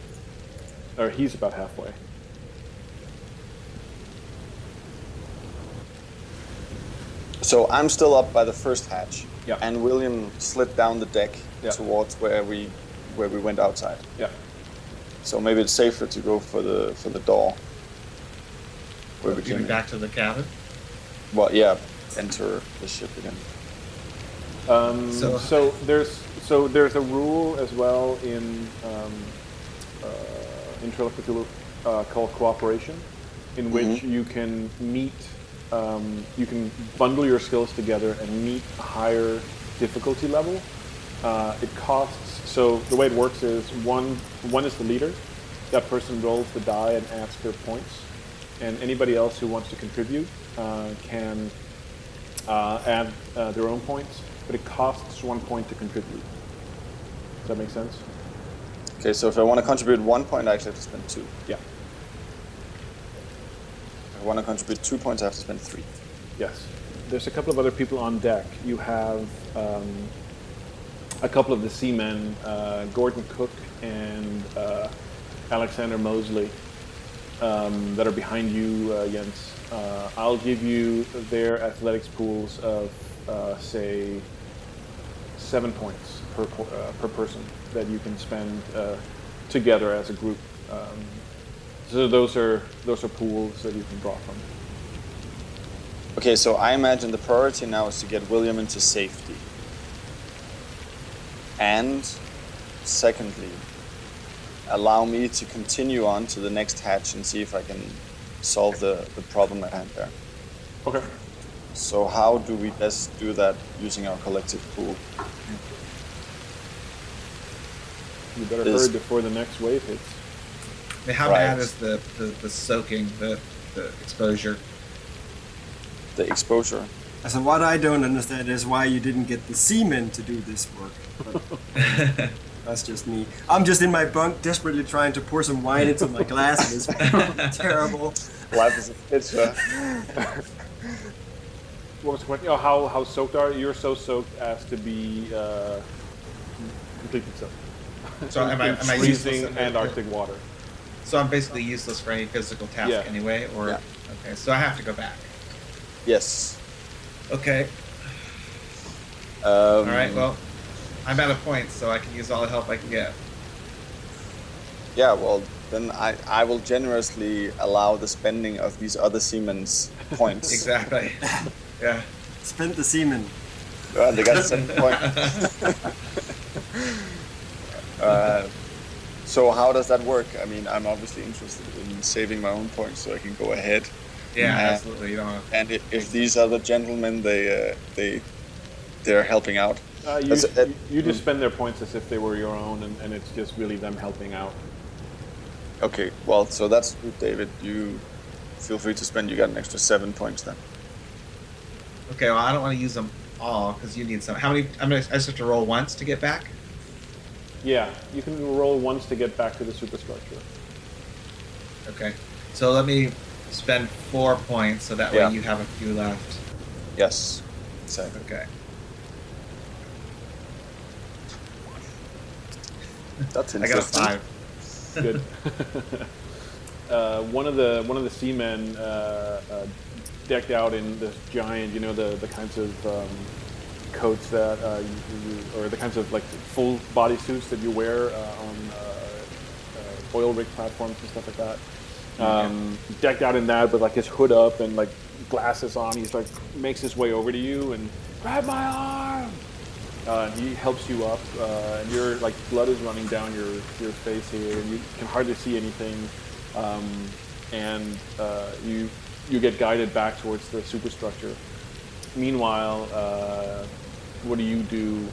Or he's about halfway. So I'm still up by the first hatch, Yeah. and William slid down the deck Yeah. towards where we where we went outside. Yeah. So maybe it's safer to go for the for the door. Where we Getting can, back to the cabin. well, yeah, enter the ship again. Um, So- so, there's so there's a rule as well in um, uh, in Trail of Cthulhu uh, called cooperation, in which you can meet um, you can bundle your skills together and meet a higher difficulty level. Uh, it costs so the way it works is one one is the leader. That person rolls the die and adds their points, and anybody else who wants to contribute uh, can uh, add uh, their own points, but it costs one point to contribute. Does that make sense? Okay, so if I want to contribute one point, I actually have to spend two. Yeah. If I want to contribute two points, I have to spend three. Yes. There's a couple of other people on deck. You have um, a couple of the seamen, uh, Gordon Cook and uh, Alexander Mosley, um, that are behind you, uh, Jens. Uh, I'll give you their athletics pools of, uh, say, seven points per, uh, per person that you can spend uh, together as a group. Um, so those are those are pools that you can draw from. Okay, so I imagine the priority now is to get William into safety. And secondly, allow me to continue on to the next hatch and see if I can solve the, the problem at hand there. Okay. So how do we best do that using our collective pool? You better Is- hurry before the next wave hits. I mean, how Right. bad is the, the, the soaking, the, the exposure? The exposure. I said, what I don't understand is why you didn't get the seamen to do this work. (laughs) That's just me. I'm just in my bunk, desperately trying to pour some wine into my glass, and it's (laughs) terrible. Life is a picture. What was the question? Oh, how, how soaked are you? You're so soaked as to be uh, completely soaked. (laughs) So am I, In am I freezing useless? and Arctic water. So I'm basically useless for any physical task Yeah. anyway, or Yeah. okay. So I have to go back. Yes. Okay. Um, All right. Well, I'm out of points, so I can use all the help I can get. Yeah, well, then I, I will generously allow the spending of these other seamen's points. (laughs) Exactly. yeah. Spend the seamen. Uh, they got (laughs) seven points. Uh, so how does that work? I mean, I'm obviously interested in saving my own points so I can go ahead. Yeah. Yeah. Absolutely. You don't. And if, if these other gentlemen, they uh, they they're helping out. Uh, you, That's- uh, you, you just spend their points as if they were your own, and, and it's just really them helping out. Okay, well, so that's good, David. You feel free to spend. You got an extra seven points then. okay. Well, I don't want to use them all because you need some. How many? I'm gonna. I just have to roll once to get back. Yeah, you can roll once to get back to the superstructure. Okay. So let me spend four points, so that way you have a few left. Yes, exactly. Okay. That's I got a interesting. five. Good. (laughs) (laughs) uh, one of the one of the seamen uh, uh, decked out in this giant, you know, the the kinds of um, coats that uh, you, you, or the kinds of like full body suits that you wear uh, on uh, uh, oil rig platforms and stuff like that. Um, Decked out in that with like his hood up and like glasses on, he's like makes his way over to you and grab my arm. Uh, he helps you up, uh, and your like blood is running down your, your face here, and you can hardly see anything. Um, and uh, you you get guided back towards the superstructure. Meanwhile, uh, what do you do,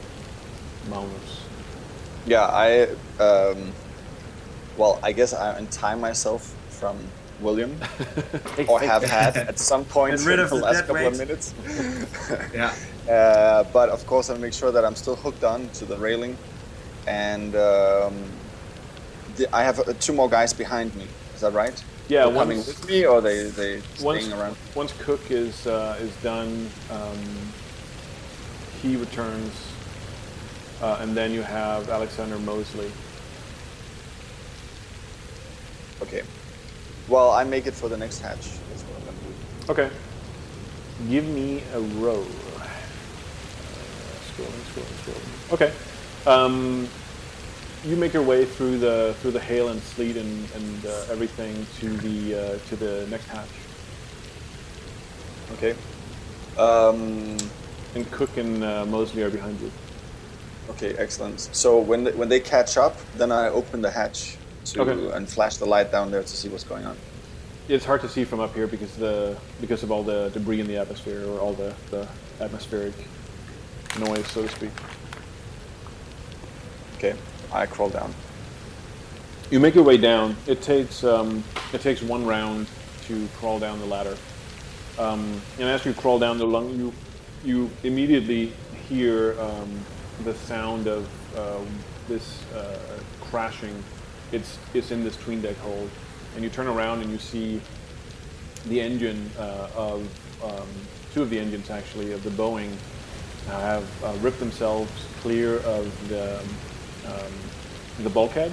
Magnus? Yeah, I. Um, well, I guess I untie myself from William, (laughs) or have had at some point rid in of the the last couple weight. of minutes. (laughs) (laughs) Yeah. Uh, but of course, I make sure that I'm still hooked on to the railing, and um, the, I have uh, two more guys behind me. Is that right? Yeah, They're coming once- with me, or they they Once, staying around? once Cook is uh, is done, um, he returns, uh, and then you have Alexander Mosley. Okay. Well, I make it for the next hatch. That's what I'm gonna do. Okay. give me a roll. Uh, scrolling, scrolling, scrolling. Okay. Um, you make your way through the through the hail and sleet and, and uh, everything to the uh, to the next hatch. Okay. Um, And Cook and uh, Mosley are behind you. okay, excellent. So when they, when they catch up, then I open the hatch to Okay. and flash the light down there to see what's going on. It's hard to see from up here because the because of all the debris in the atmosphere or all the, the atmospheric noise, so to speak. Okay, I crawl down. You make your way down. It takes um, it takes one round to crawl down the ladder. Um, and as you crawl down the lung, you you immediately hear um, the sound of uh, this uh, crashing. It's it's in this tween deck hold, and you turn around and you see the engine uh, of um, two of the engines actually of the Boeing have uh, ripped themselves clear of the um, the bulkhead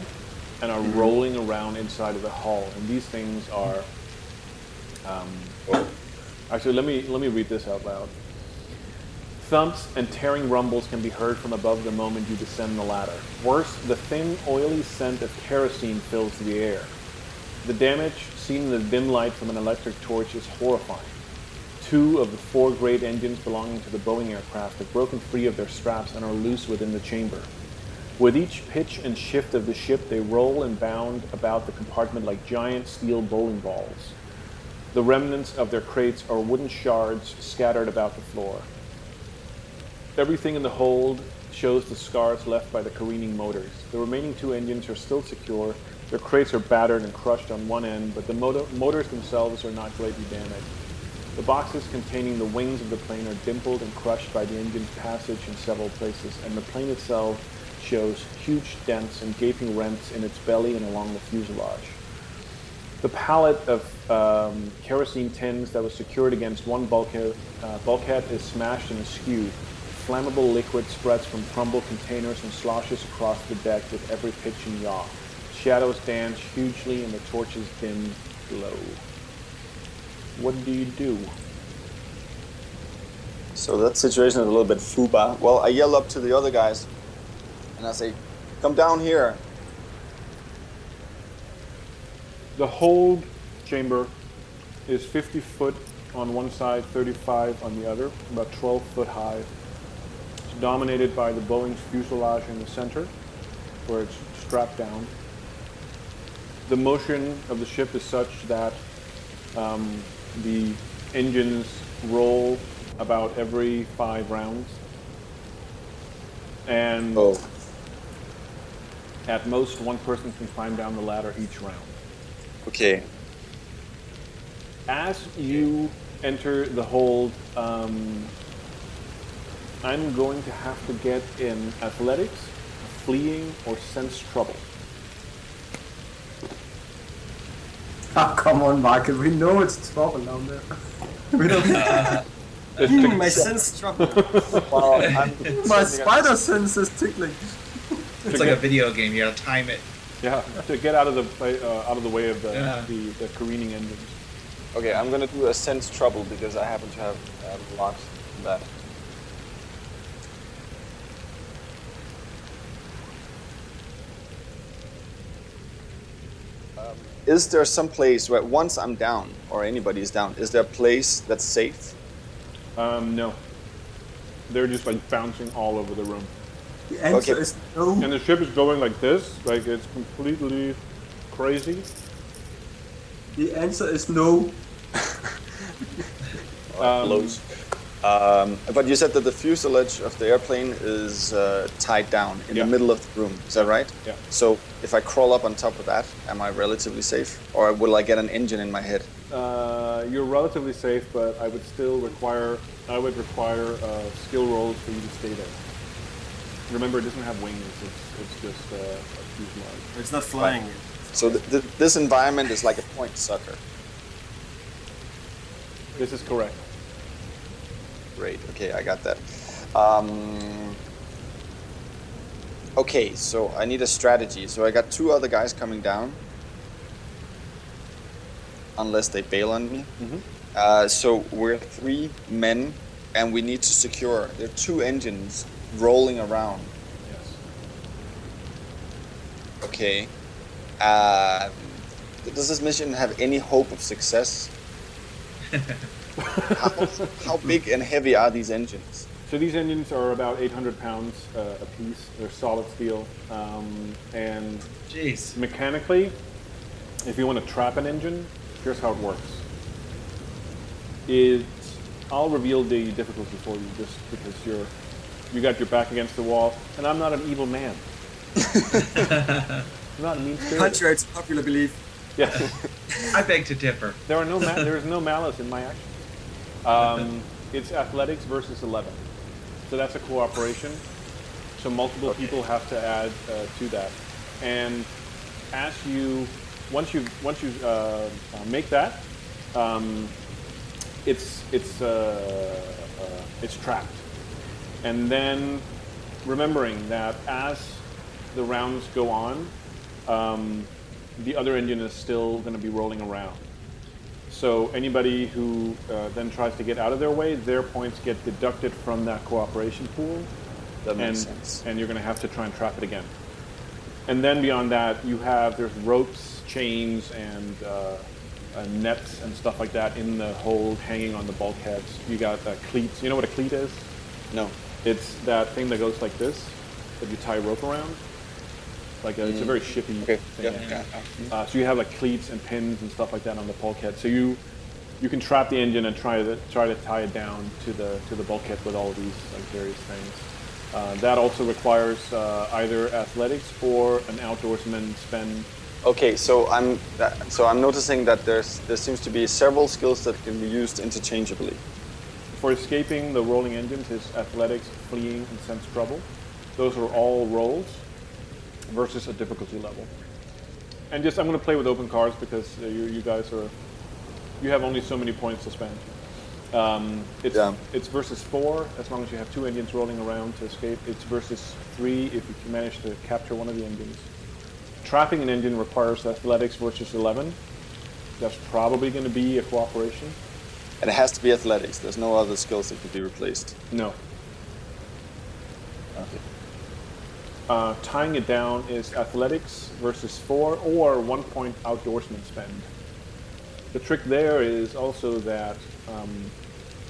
and are rolling around inside of the hull. And these things are. Um, actually, let me let me read this out loud. Thumps and tearing rumbles can be heard from above the moment you descend the ladder. Worse, the thin, oily scent of kerosene fills the air. The damage seen in the dim light from an electric torch is horrifying. Two of the four great engines belonging to the Boeing aircraft have broken free of their straps and are loose within the chamber. With each pitch and shift of the ship, they roll and bound about the compartment like giant steel bowling balls. The remnants of their crates are wooden shards scattered about the floor. Everything in the hold shows the scars left by the careening motors. The remaining two engines are still secure. Their crates are battered and crushed on one end, but the motor- motors themselves are not greatly damaged. The boxes containing the wings of the plane are dimpled and crushed by the engine's passage in several places, and the plane itself shows huge dents and gaping rents in its belly and along the fuselage. The pallet of um, kerosene tins that was secured against one bulkhead, uh, bulkhead is smashed and askew. Flammable liquid spreads from crumbled containers and sloshes across the deck with every pitch and yaw. Shadows dance hugely and the torches dim glow. What do you do? So that situation is a little bit fuba. Well, I yell up to the other guys, and I say, "Come down here." The hold chamber is 50 foot on one side, 35 on the other, about 12 foot high. It's dominated by the Boeing's fuselage in the center, where it's strapped down. The motion of the ship is such that um, the engines roll about every five rounds. And Oh, at most, one person can climb down the ladder each round. okay. As you enter the hold, um, I'm going to have to get in athletics, fleeing, or sense trouble. Ah, come on, Michael. We know it's trouble down there. (laughs) we don't. Just (laughs) Hmm, (laughs) my sense trouble. Well, I'm My spider sense is tickling. It's like a video game. You gotta time it. yeah, to get out of the uh, out of the way of the, Yeah. the, the careening engines. Okay, I'm gonna do a sense trouble because I happen to have uh, locked that. Um, is there some place where once I'm down or anybody is down, is there a place that's safe? Um, no, they're just like bouncing all over the room, The answer Okay. is no. and the ship is going like this, like it's completely crazy. The answer is no. Um, (laughs) blows. Um, but you said that the fuselage of the airplane is uh, tied down in Yeah. the middle of the room. Is that right? Yeah. So if I crawl up on top of that, am I relatively safe, or will I get an engine in my head? Uh, you're relatively safe, but I would still require I would require uh, skill rolls for you to stay there. Remember, it doesn't have wings; it's it's just uh, a fuselage. It's not flying. So th- th- this environment is like a point sucker. This is correct. Great. Okay, I got that. Um, okay, so I need a strategy. So I got two other guys coming down. Unless they bail on me. Uh, so we're three men, and we need to secure. There are two engines rolling around. Yes. Okay. Uh, does this mission have any hope of success? (laughs) how, how big and heavy are these engines? So these engines are about 800 pounds uh, a piece. They're solid steel, um, and Jeez. mechanically, if you want to trap an engine, here's how it works. It, I'll reveal the difficulty for you just because you're you got your back against the wall, and I'm not an evil man. (laughs) I'm not mean spirit. Contrary to popular belief. Yeah. I beg to differ. There are no ma- there is no malice in my actions. Um, it's athletics versus eleven, so that's a cooperation. So multiple people have to add uh, to that, and as you once you once you uh, uh, make that, um, it's it's uh, uh, it's trapped, and then remembering that as the rounds go on, um, the other engine is still going to be rolling around. So anybody who uh, then tries to get out of their way, their points get deducted from that cooperation pool, That makes and sense. and you're going to have to try and trap it again. And then beyond that, you have there's ropes, chains, and uh, uh, nets and stuff like that in the hold, hanging on the bulkheads. You got uh, cleats. You know what a cleat is? No. It's that thing that goes like this, that you tie a rope around. Like a, it's a very shippy Okay. thing. Yeah. yeah. Uh, so you have like cleats and pins and stuff like that on the bulkhead. So you you can trap the engine and try to try to tie it down to the to the bulkhead with all of these like various things. Uh, that also requires uh, either athletics or an outdoorsman spend. Okay, so I'm that, so I'm noticing that there's there seems to be several skills that can be used interchangeably. For escaping the rolling engines is athletics, fleeing, and sense trouble. Those are all rolls versus a difficulty level. And just I'm going to play with open cards because uh, you, you guys are you have only so many points to spend. Um, it's Yeah. it's versus four as long as you have two engines rolling around to escape. It's versus three if you can manage to capture one of the engines. Trapping an engine requires athletics versus eleven. That's probably going to be a cooperation. And it has to be athletics. There's no other skills that could be replaced. No. Okay. Uh, tying it down is athletics versus four or one point outdoorsman spend. The trick there is also that um,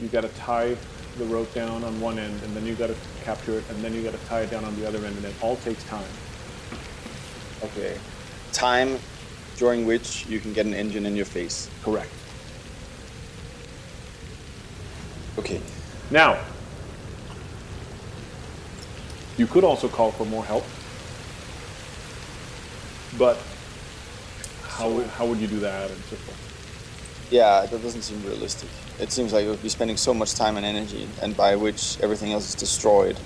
you got to tie the rope down on one end, and then you got to capture it, and then you got to tie it down on the other end, and it all takes time. Okay. Time during which you can get an engine in your face. Correct. Okay. Now, you could also call for more help, but how, would- how would you do that and so forth? Yeah, that doesn't seem realistic. It seems like it would be spending so much time and energy, and by which everything else is destroyed,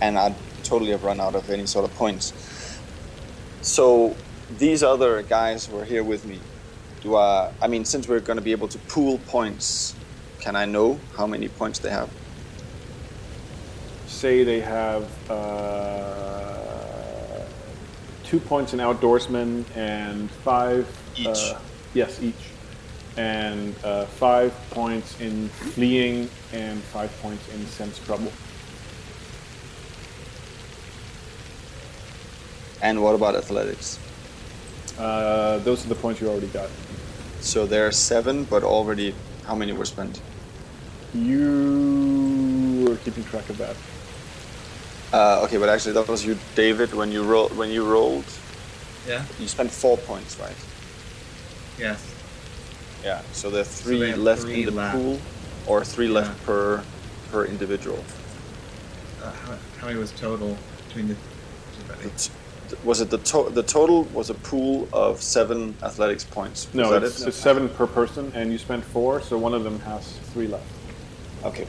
and I'd totally have run out of any sort of points. So these other guys who are here with me, do I? I mean, since we're going to be able to pool points, can I know how many points they have? say they have uh, two points in outdoorsman and five Each. Uh, yes, each, and uh, five points in fleeing and five points in sense trouble. And what about athletics? Uh, those are the points you already got. So there are seven, but already how many were spent? You were keeping track of that. Uh, okay, but actually that was you, David. When you roll, when you rolled, Yeah. you spent four points, right? Yes. Yeah. So there are three have left three in the left. pool, or three left per per individual. Uh, how, how many was total between the? The t- Was it the to- the total was a pool of seven athletics points? Was No, that it's, it? it's seven per person, and you spent four, so one of them has three left. Okay.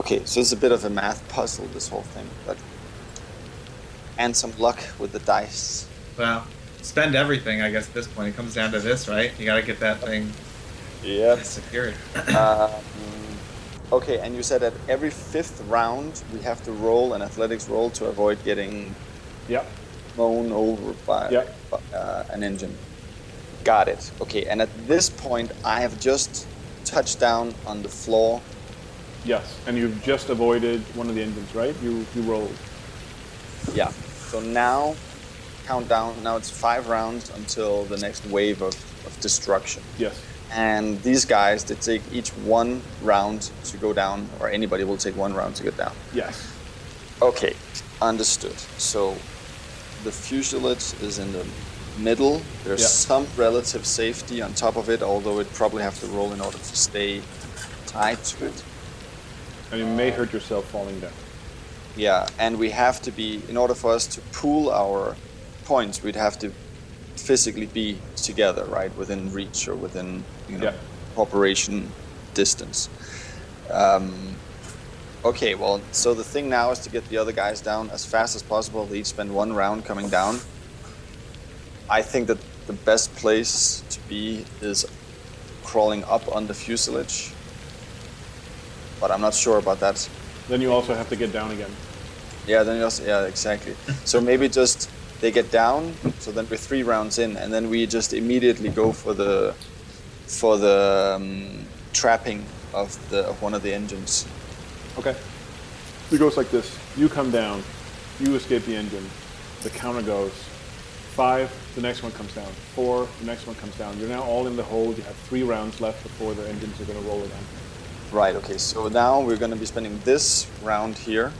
Okay, so it's a bit of a math puzzle, this whole thing, but and some luck with the dice. Well, spend everything. I guess at this point it comes down to this, right? You got to get that thing Yep. secured. Um, okay, and you said that every fifth round we have to roll an athletics roll to avoid getting Yep. blown over by, Yep. by, uh, an engine. Got it. Okay, and at this point, I have just touched down on the floor. Yes, and you've just avoided one of the engines, right? You you rolled. Yeah. So now, countdown. Now it's five rounds until the next wave of, of destruction. Yes. And these guys, they take each one round to go down, or anybody will take one round to get down. Yes. Okay, understood. So the fuselage is in the middle. There's Yeah. some relative safety on top of it, although it probably have to roll in order to stay tied to it. And you may hurt yourself falling down. Yeah, and we have to be in order for us to pool our points, we'd have to physically be together, right, within reach or within you know Yeah. cooperation distance. Um, okay, well, so the thing now is to get the other guys down as fast as possible. They each spend one round coming down. I think that the best place to be is crawling up on the fuselage, but I'm not sure about that. Then you also have to get down again. Yeah, then you also yeah, exactly. So maybe just they get down, so then we're three rounds in, and then we just immediately go for the for the um, trapping of the of one of the engines. Okay. It goes like this. You come down. You escape the engine. The counter goes. Five, the next one comes down. Four, the next one comes down. You're now all in the hold. You have three rounds left before the engines are going to roll again. Right. Okay. So now we're going to be spending this round here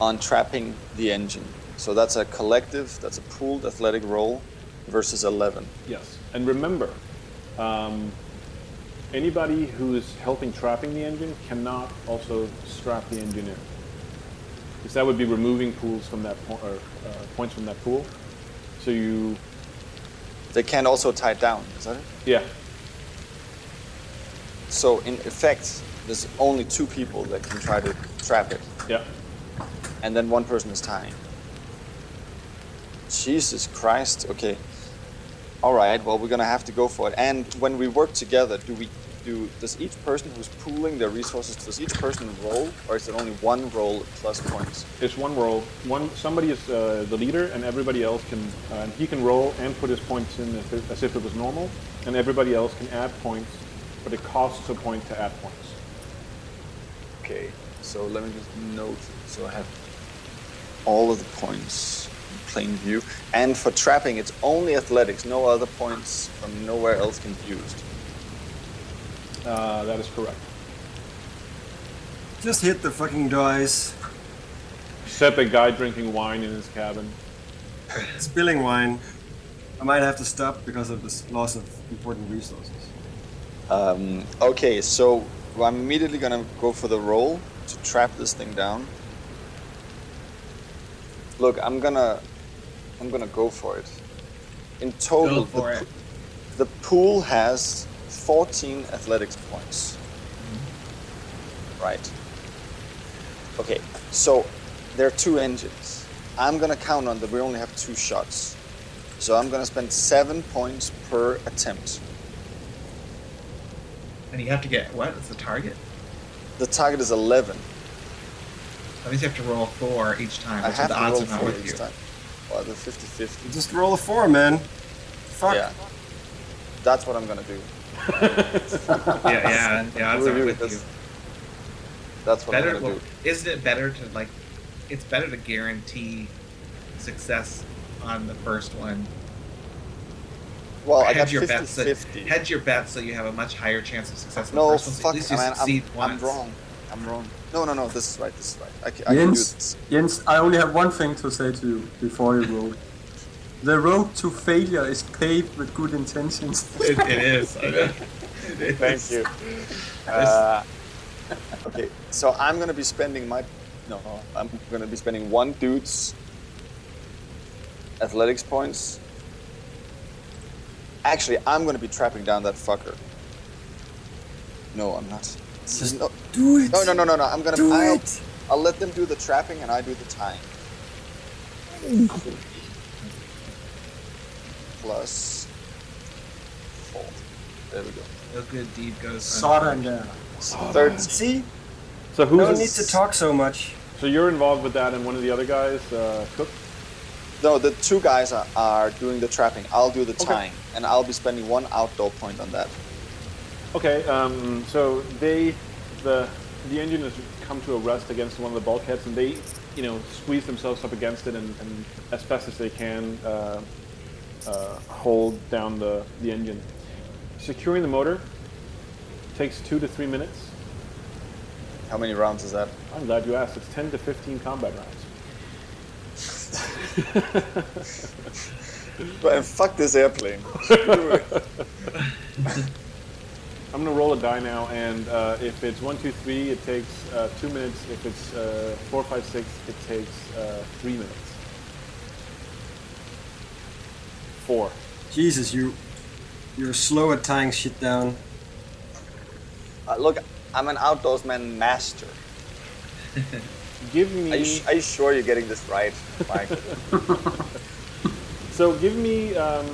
on trapping the engine. So that's a collective. That's a pooled athletic roll versus eleven. Yes. And remember, um, anybody who is helping trapping the engine cannot also strap the engine in. Because that would be removing pools from that po- or uh, points from that pool. So you, They can also tie it down. Is that it? yeah, So in effect, there's only two people that can try to trap it. yeah. and then one person is tying. Jesus Christ. Okay. All right. Well, we're gonna have to go for it. And when we work together, do we do? Does each person who's pooling their resources does each person roll, or is it only one roll plus points? It's one roll. One somebody is uh, the leader, and everybody else can. Uh, and he can roll and put his points in as if, as if it was normal, and everybody else can add points, but it costs a point to add points. Okay. So let me just note. So I have all of the points in plain view. And for trapping, it's only athletics. No other points from nowhere else can be used. Uh, that is correct. Just hit the fucking dice. Except a guy drinking wine in his cabin. (laughs) Spilling wine. I might have to stop because of this loss of important resources. Um, okay, so I'm immediately gonna go for the roll to trap this thing down. Look, I'm gonna, I'm gonna go for it. In total, Go for the, it. the pool has 14 athletics points. Right. Okay, so there are two engines. I'm gonna count on that we only have two shots. So I'm gonna spend seven points per attempt. And you have to get what? It's the target. The target is 11. That means you have to roll four each time. I have the to odds roll are not four with each you. time. Well, the 50-50. Just roll a four, man. Fuck. Yeah. That's what I'm gonna do. (laughs) Yeah, yeah, yeah. Odds aren't with That's- you. That's what Better. I'm Well, do. isn't it better to like? It's better to guarantee success on the first one. Well, I got hedge your bets. So, 50-50. hedge your bets so you have a much higher chance of success. on No, the first one, so fuck, at least you man. I'm, succeed I'm wrong. I'm wrong. No, no, no. This is right. This is right. I, ca- I can do Jens, this. Jens, I only have one thing to say to you before you roll. The road to failure is paved with good intentions. It, it is. (laughs) It Thank is. you. (laughs) Uh, okay, so I'm gonna be spending my no, I'm gonna be spending one dude's athletics points. Actually, I'm gonna be trapping down that fucker. No, I'm not. Just no, do it. no, no, no, no, no. I'm gonna. Do I'll, it. I'll let them do the trapping, and I do the tying. (laughs) Plus four. There we go. No good deed goes Sådan der. Third. See? So who's No need to talk so much. So you're involved with that, and one of the other guys, uh, Cook. No, the two guys are, are doing the trapping. I'll do the Okay. tying, and I'll be spending one outdoor point on that. Okay, um, so they, the the engine has come to a rest against one of the bulkheads, and they, you know, squeeze themselves up against it, and, and as best as they can, uh, uh, hold down the the engine. Securing the motor takes two to three minutes. How many rounds is that? I'm glad you asked. It's ten to fifteen combat rounds. (laughs) But fuck this airplane. (laughs) I'm gonna roll a die now, and uh, if it's one, two, three, it takes uh, two minutes. If it's uh, four, five, six, it takes uh, three minutes. Four. Jesus, you, you're slow at tying shit down. Uh, look, I'm an outdoorsman master. (laughs) Give me. Are you, sh- are you sure you're getting this right, Mike? (laughs) (laughs) so give me. Um,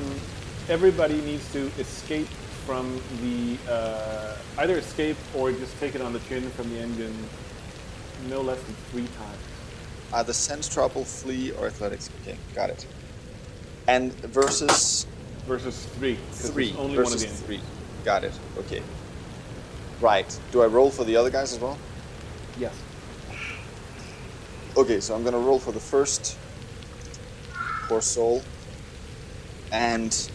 everybody needs to escape from the uh, either escape or just take it on the chin from the engine. No less than three times. Either sense trouble, flee, or athletics? Okay, got it. And versus Versus three. three. Only versus one of the three. Got it. Okay. Right. Do I roll for the other guys as well? Yes. Okay, so I'm gonna roll for the first. Poor soul. And.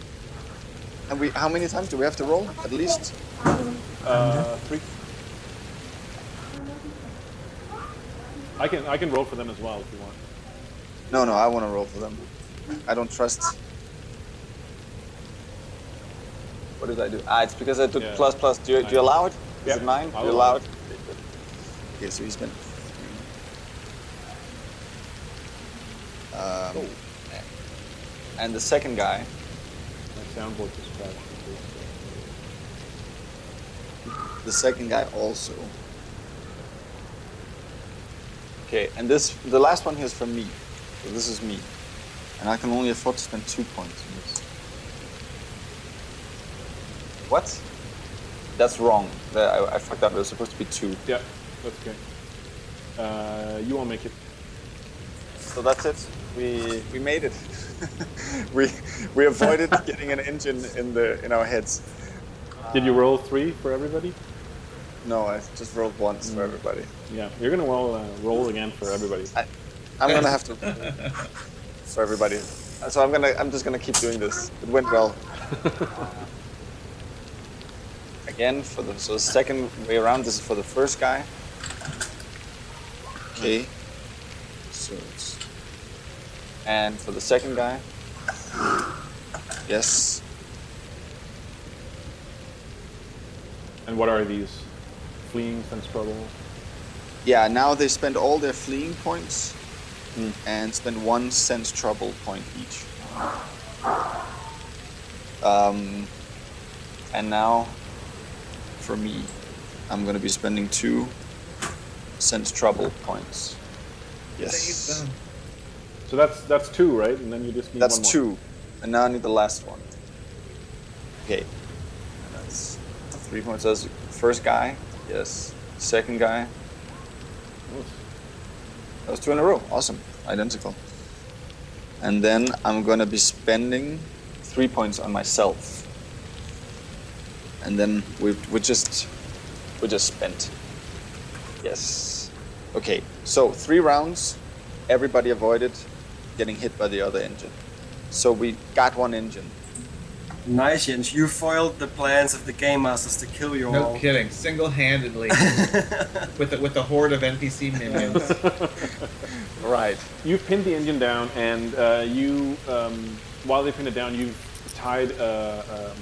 And we, how many times do we have to roll? At least. Uh, three. I can I can roll for them as well if you want. No, no, I want to roll for them. I don't trust. What did I do? Ah, it's because I took Yeah. plus plus. Do you, do you allow it? Is it mine? I'll you allow it. it? Okay, so he's been. Um, And the second guy, My soundboard just crashed. the second guy also. Okay, and this the last one here is from me. So this is me, and I can only afford to spend two points. on this. What? That's wrong. I, I fucked up. It was supposed to be two. Yeah, that's okay. Uh, you won't make it. So that's it. We we made it. (laughs) we we avoided (laughs) getting an engine in the in our heads. Did you roll three for everybody? No, I just rolled once for everybody. Yeah, you're gonna roll uh, roll again for everybody. I, I'm gonna have to (laughs) for everybody. Uh, so I'm gonna I'm just gonna keep doing this. It went well. (laughs) Again for the so the second way around. This is for the first guy. Okay. So it's and for the second guy. Yes. And what are these? Fleeing sense trouble. Yeah. Now they spend all their fleeing points and spend one sense trouble point each. Um, and now, for me, I'm gonna be spending two sense trouble points. Yes, So that's that's two, right? And then you just need that's one more. two, and now I need the last one. Okay, and that's three points. That's first guy. Yes, second guy. That was two in a row. Awesome. Identical. And then I'm gonna be spending three points on myself. And then we we just we just spent. Yes. Okay. So three rounds. Everybody avoided getting hit by the other engine. So we got one engine. Nice, Jens. You foiled the plans of the game masters to kill you No all. kidding. Single-handedly, (laughs) with the, with the horde of NPC minions. (laughs) Right. You've pinned the engine down, and uh, you, um, while they pinned it down, you've tied uh, um,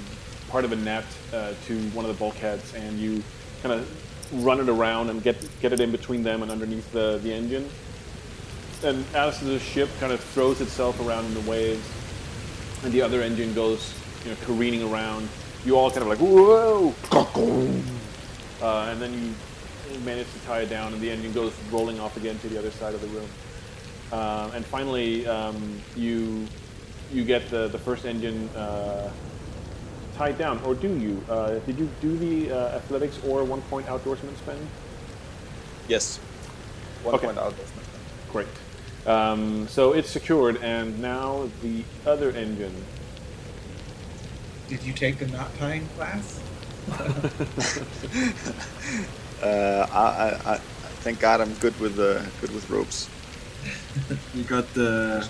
part of a net uh, to one of the bulkheads, and you kind of run it around and get get it in between them and underneath the, the engine. And as the ship kind of throws itself around in the waves, and the other engine goes, you know, careening around, you all kind of like whoa, (laughs) uh, and then you manage to tie it down, and the engine goes rolling off again to the other side of the room. Uh, and finally, um, you you get the, the first engine uh, tied down, or do you? Uh, did you do the uh, athletics or one point outdoorsman spend? Yes. One Okay. point out. Great. Um, so it's secured, and now the other engine. Did you take the knot tying class? (laughs) Uh, I, I, I, thank God I'm good with uh, good with ropes. (laughs) You got the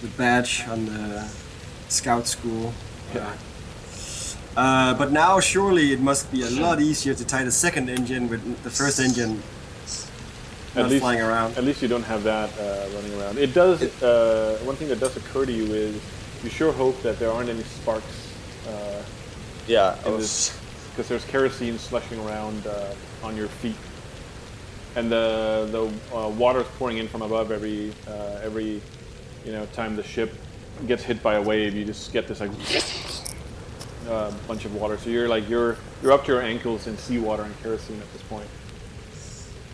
the badge on the scout school. Yeah. Uh, but now surely it must be a lot easier to tie the second engine with the first engine not least, flying around. At least you don't have that uh, running around. It does. Uh, one thing that does occur to you is you sure hope that there aren't any sparks uh, Yeah, because there's kerosene slushing around uh, on your feet, and the the uh, water is pouring in from above every uh, every you know time the ship gets hit by a wave. You just get this like (laughs) uh, bunch of water. So you're like you're you're up to your ankles in seawater and kerosene at this point.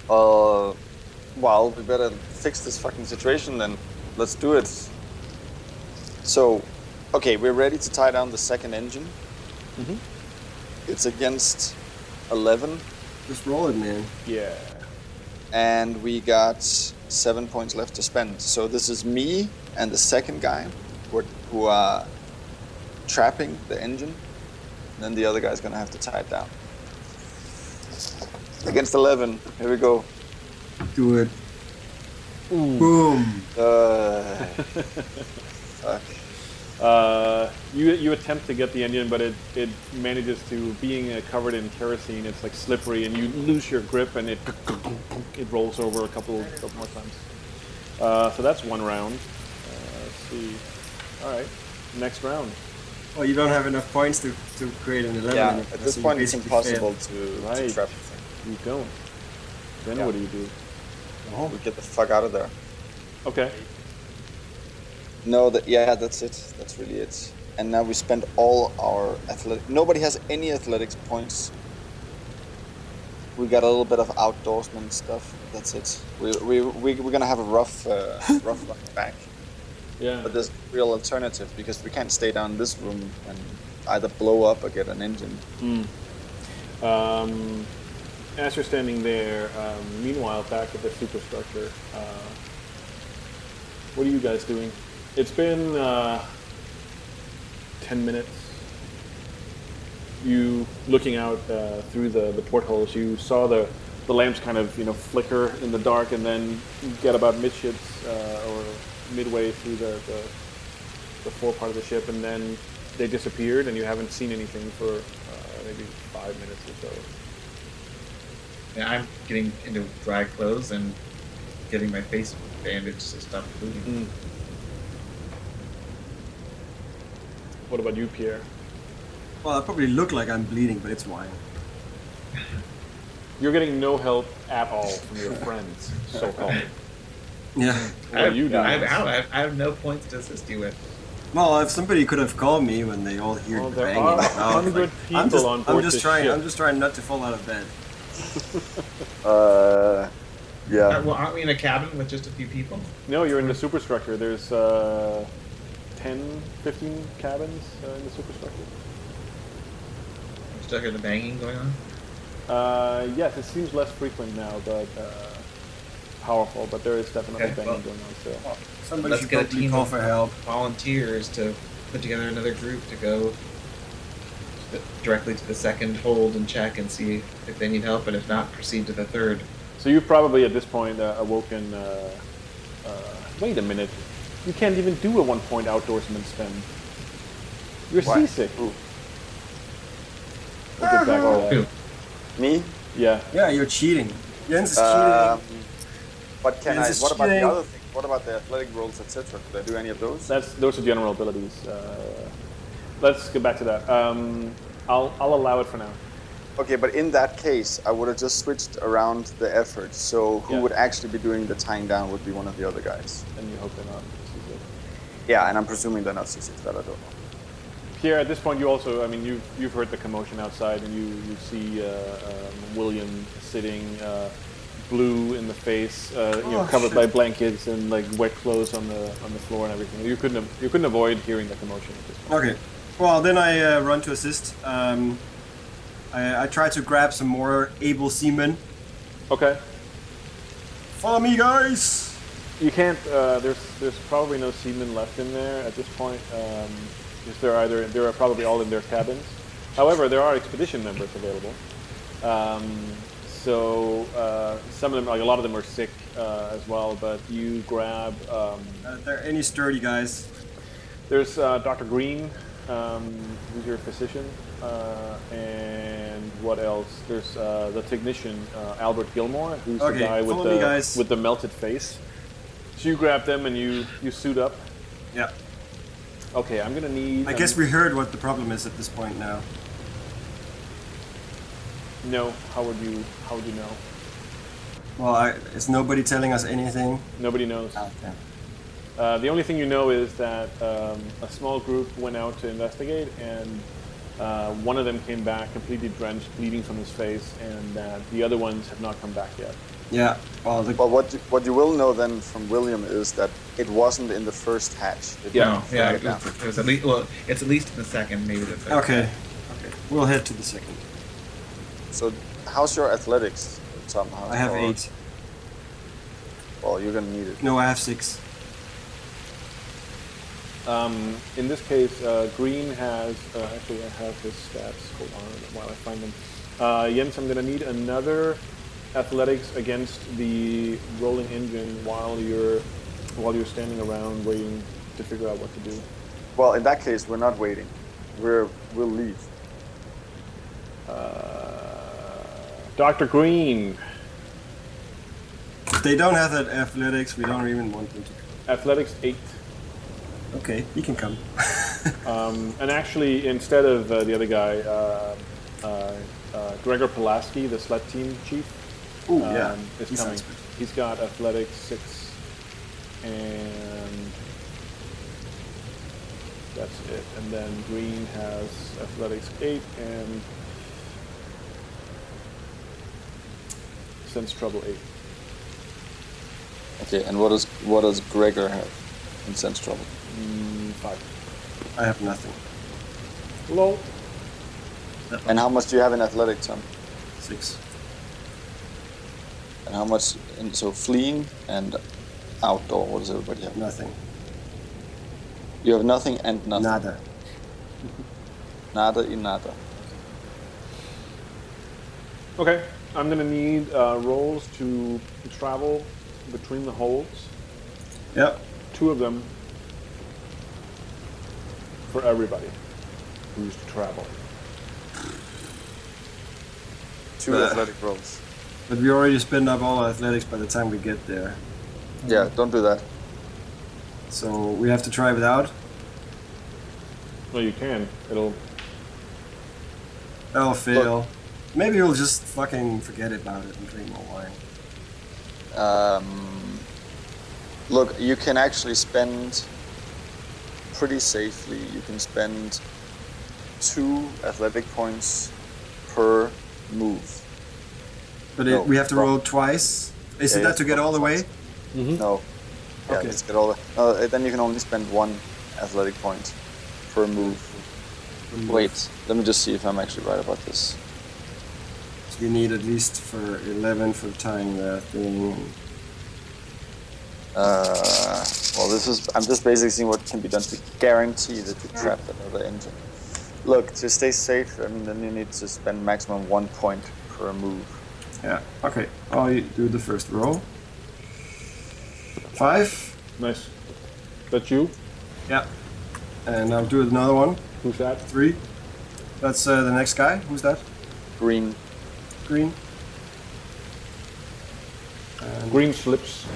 uh, well, we better fix this fucking situation then. Let's do it. So, okay, we're ready to tie down the second engine. Mm-hmm. It's against 11, Just roll it, man. Yeah. and we got seven points left to spend. So this is me and the second guy who are, trapping the engine. Then the other guy's gonna have to tie it down. Against 11. Here we go. Do it. Boom. Uh, (laughs) fuck. Uh, you you attempt to get the engine, but it, it manages to being uh, covered in kerosene. It's like slippery, and you lose your grip, and it it rolls over a couple, couple more times. Uh, so that's one round. Uh, let's see. All right, next round. Well, you don't have enough points to, to create an 11. Yeah, at this so you point it's impossible fail. to, Right. to trap the. You don't. Then Yeah. what do you do? We get the fuck out of there. Okay. No, that yeah, that's it. That's really it. And now we spend all our athletic. Nobody has any athletics points. We got a little bit of outdoorsman stuff. That's it. We we we we're gonna have a rough uh, (laughs) rough run back. Yeah. But there's a real alternative because we can't stay down in this room and either blow up or get an engine. Um, as you're standing there, um, meanwhile, back at the superstructure, uh, what are you guys doing? It's been uh, 10 minutes. You looking out uh, through the, the portholes, you saw the, the lamps kind of you know flicker in the dark and then get about midships uh, or midway through the, the, the fore part of the ship and then they disappeared and you haven't seen anything for uh, maybe five minutes or so. Yeah, I'm getting into dry clothes and getting my face bandaged to stop bleeding. What about you, Pierre? Well, I probably look like I'm bleeding, but it's wine. You're getting no help at all from your friends, so called. Yeah. What I are have, you doing? I, have, I, have, I have no points to assist you with. Well, if somebody could have called me when they all hear Well, the there banging, are I was 100 I'm people just, on I'm just trying. ship. I'm just trying not to fall out of bed. Uh, (laughs) (laughs) Uh, yeah. well, aren't we in a cabin with just a few people? No, you're in the superstructure. There's uh, 10, 15 cabins uh, in the superstructure. Still hear the banging going on? Uh, yes, it seems less frequent now, but uh, powerful. But there is definitely Okay, banging well- going on still. Somebody Let's should get a team call of for help. volunteers to put together another group to go directly to the second hold and check and see if they need help, and if not, proceed to the third. So you've probably at this point uh, awoken. Uh, uh, wait a minute, you can't even do a one-point outdoorsman spin. You're Why? seasick. We'll get back to Who? that. Me? Yeah. Yeah, you're cheating. Jens is Um, cheating. but can Yes, I? it's What about the other things? What about the athletic rolls, etc.? Could I do any of those? That's those are general abilities. Uh, let's get back to that. Um, I'll I'll allow it for now. Okay, but in that case, I would have just switched around the effort. So who Yeah. would actually be doing the tying down would be one of the other guys. And you hope they're not. Seasick. Yeah, and I'm presuming they're not C6. That I don't know. Pierre, at this point, you also, I mean, you've, you've heard the commotion outside, and you, you see uh, um, William sitting uh, blue in the face, uh, you know, Oh, covered shit. by blankets and like wet clothes on the on the floor and everything. You couldn't you couldn't avoid hearing the commotion at this point. Okay. Well, then I uh, run to assist. Um, I, I try to grab some more able seamen. Okay. Follow me, guys. You can't. Uh, there's there's probably no seamen left in there at this point. Um, they're either they are probably all in their cabins. However, there are expedition members available. Um, so uh, some of them, like a lot of them, are sick uh, as well. But you grab. Um, Are there any sturdy guys? there's uh, Dr. Green, um, who's your physician, uh, and what else? There's uh, the technician uh, Albert Gilmore, who's Okay, the guy with the guys. with the melted face. So you grab them and you you suit up. Yeah. Okay, I'm gonna need. I guess we heard what the problem is at this point now. No, how would you how would you know? Well, I, is nobody telling us anything? Nobody knows. Okay. Uh, the only thing you know is that um, a small group went out to investigate, and uh, one of them came back completely drenched, bleeding from his face, and that the other ones have not come back yet. Yeah. Well, the, But what you, what you will know then from William is that it wasn't in the first hatch. It Yeah. No, yeah, it was, it was at least well, it's at least in the second, maybe the third. okay. Okay. We'll head to the second. So, how's your athletics, Tom? How's I have eight. Well, you're gonna need it. No, I have six. Um, in this case, uh, Green has uh, actually I have his stats. Hold on while I find them. Uh, Jens, I'm gonna need another athletics against the rolling engine while you're while you're standing around waiting to figure out what to do. Well, in that case, we're not waiting. We're we'll leave. Uh, Dr. Green, they don't have that athletics, we don't even want them to. athletics eight. Okay, you can come. (laughs) Um, and actually, instead of uh, the other guy, uh, uh, uh, Gregor Pulaski, the sled team chief, Ooh, yeah. um, is he coming. He's got athletics six, and that's it. And then Green has athletics eight and sense trouble eight. Okay, and what does what does Gregor have in sense trouble? Mm, five. I have nothing. Lol. And how much do you have in athletics, Tom? Six. And how much? And so fleeing and outdoor. What does everybody have? Nothing. You have nothing and nothing. Nada. (laughs) Nada y nada. Okay, I'm gonna need uh, rolls to travel between the holds. Yep. Two of them for everybody who's to travel. Two athletic rolls. But we already spend up all our athletics by the time we get there. Yeah, don't do that. So we have to try without. Well, you can. It'll. That'll fail. Maybe we'll just fucking forget about it and drink more wine. Um, look, you can actually spend pretty safely. You can spend two athletic points per move. But No, it, we have to wrong. roll twice. Is Yeah, it that to get all the way? No. Yeah, Okay. let's get all the. No, then you can only spend one athletic point per move. Wait, let me just see if I'm actually right about this. So we need at least for 11 for tying the thing. Uh, well, this is. I'm just basically seeing what can be done to guarantee that you trap another engine. Look, to stay safe, I mean, then you need to spend maximum one point per move. Yeah, okay. I'll do the first roll. Five. Nice. That's you? Yeah. And I'll do another one. Who's that? Three. That's uh, the next guy. Who's that? Green. Green. And Green slips.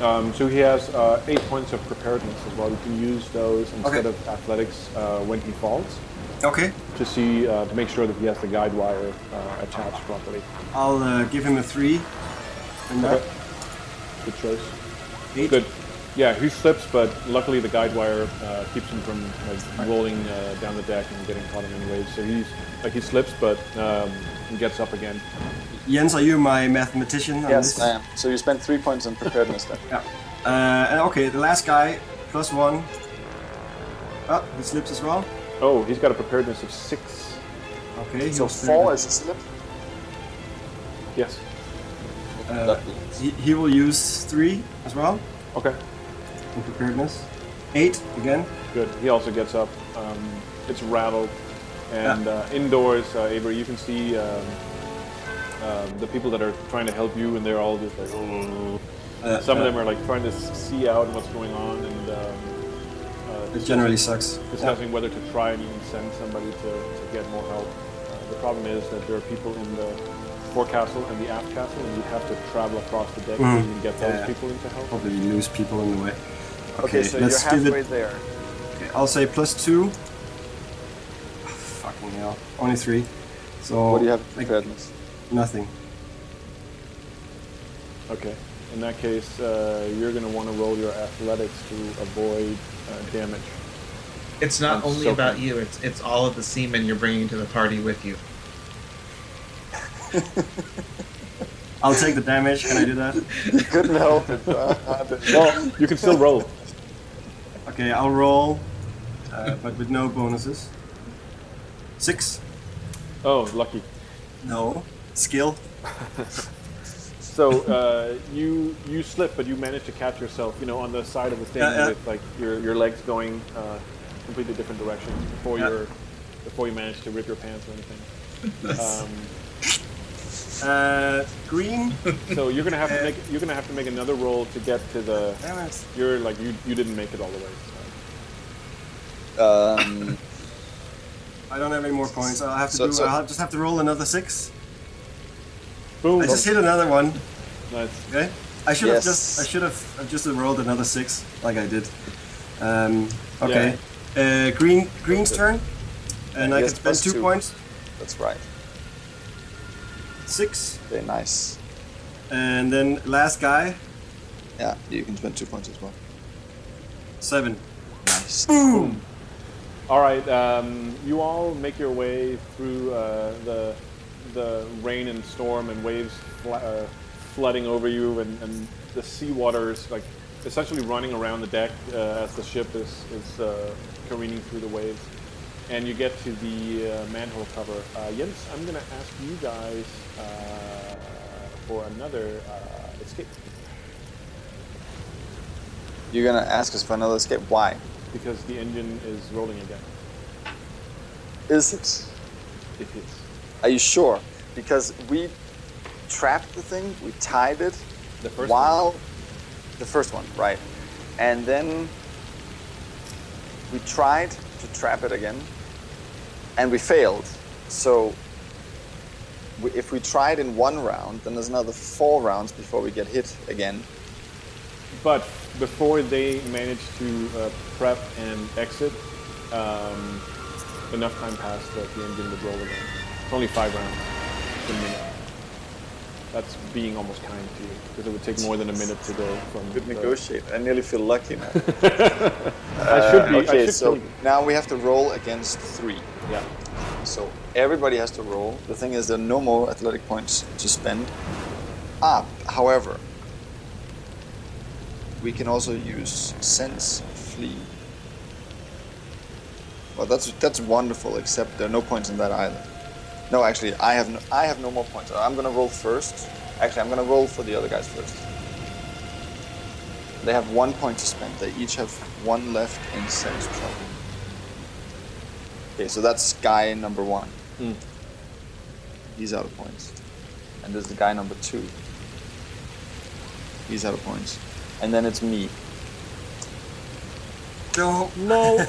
Um, so he has uh, eight points of preparedness as well. You can use those instead Okay. of athletics uh, when he falls Okay. to see uh, to make sure that he has the guide wire uh, attached properly. I'll uh, give him a three. And that. Okay. Good choice. Eight. Good. Yeah, he slips, but luckily the guide wire uh, keeps him from like, rolling uh, down the deck and getting caught in any waves. So he's like he slips, but um, he gets up again. Jens, are you my mathematician? on Yes, this? I am. So you spend three points on preparedness then. (laughs) Yeah. Uh, and okay, the last guy, plus one. Oh, he slips as well. Oh, he's got a preparedness of six. Okay, So he'll four spend- is a slip. Yes. Uh, he, he will use three as well Okay, in preparedness. Eight again. good. He also gets up. Um, it's rattled, and uh, indoors, uh, Avery, you can see um, um, the people that are trying to help you, and they're all just like. "Oh." Uh, Some of uh, them are like trying to see out what's going on, and um, uh, It generally sucks. discussing whether to try and even send somebody to, to get more help. Uh, the problem is that there are people in the forecastle and the aft castle, and you have to travel across the deck Mhm. to even get those Yeah. people into help. Probably lose people in the way. Okay, so let's you're give halfway it. there. Okay, I'll say plus two. Fucking hell. Only three. So What do you have in like, nothing. Okay. In that case, uh, you're going to want to roll your athletics to avoid uh, damage. It's not I'm only so about you. It's it's all of the seamen you're bringing to the party with you. (laughs) I'll take the damage. Can I do that? (laughs) Couldn't help it. Uh, Well, you can still roll. Okay, I'll roll, uh, but with no bonuses. Six. Oh, lucky. No. Skill. (laughs) So uh, you you slip, but you manage to catch yourself, you know, on the side of the thing Yeah, yeah. with like your, your legs going uh, completely different directions before Yeah. you're before you manage to rip your pants or anything. Um, Uh, green. so you're gonna have to Uh, make you're gonna have to make another roll to get to the. Damn. You're like you you didn't make it all the way. So. um, I don't have any more points. I'll have to So- do. so- I'll just have to roll another six. Boom. I just hit another one. Nice. Okay. I should have just. I should have I've just rolled another six, like I did. Um, okay. Uh, green. Green's turn, and I can spend plus two, two. points. that's right. Six, Very nice. and then last guy, Yeah, you can spend two points as well. seven. Nice. Boom. All right, um, you all make your way through uh, the the rain and storm and waves fla- uh, flooding over you, and, and the seawater is like essentially running around the deck uh, as the ship is is uh, careening through the waves. And you get to the uh, manhole cover. Uh, Jens, I'm going to ask you guys uh, for another uh, escape You're gonna ask us for another escape. Why? because the engine is rolling again. Is it? It is. Are you sure? Because we trapped the thing, we tied it The first while the first one, right? And then we tried to trap it again, and we failed. So we, if we tried in one round, then there's another four rounds before we get hit again. But before they manage to uh, prep and exit, um, enough time passed that the engine would roll again. It's only five rounds per minute. That's being almost kind to you, because it would take more than a minute to go from. Good the- negotiate. I nearly feel lucky now. (laughs) I should be. Uh, okay, I should so kill you. now we have to roll against three. Yeah. So everybody has to roll. The thing is, there are no more athletic points to spend. Ah, however, we can also use sense flee. Well, that's that's wonderful. Except there are no points in that either. No, actually, I have no, I have no more points. I'm gonna roll first. Actually, I'm gonna roll for the other guys first. They have one point to spend. They each have one left in sense trouble. Okay, so that's guy number one. Mm. He's out of points. And there's the guy number two. He's out of points. And then it's me. No. No. (laughs)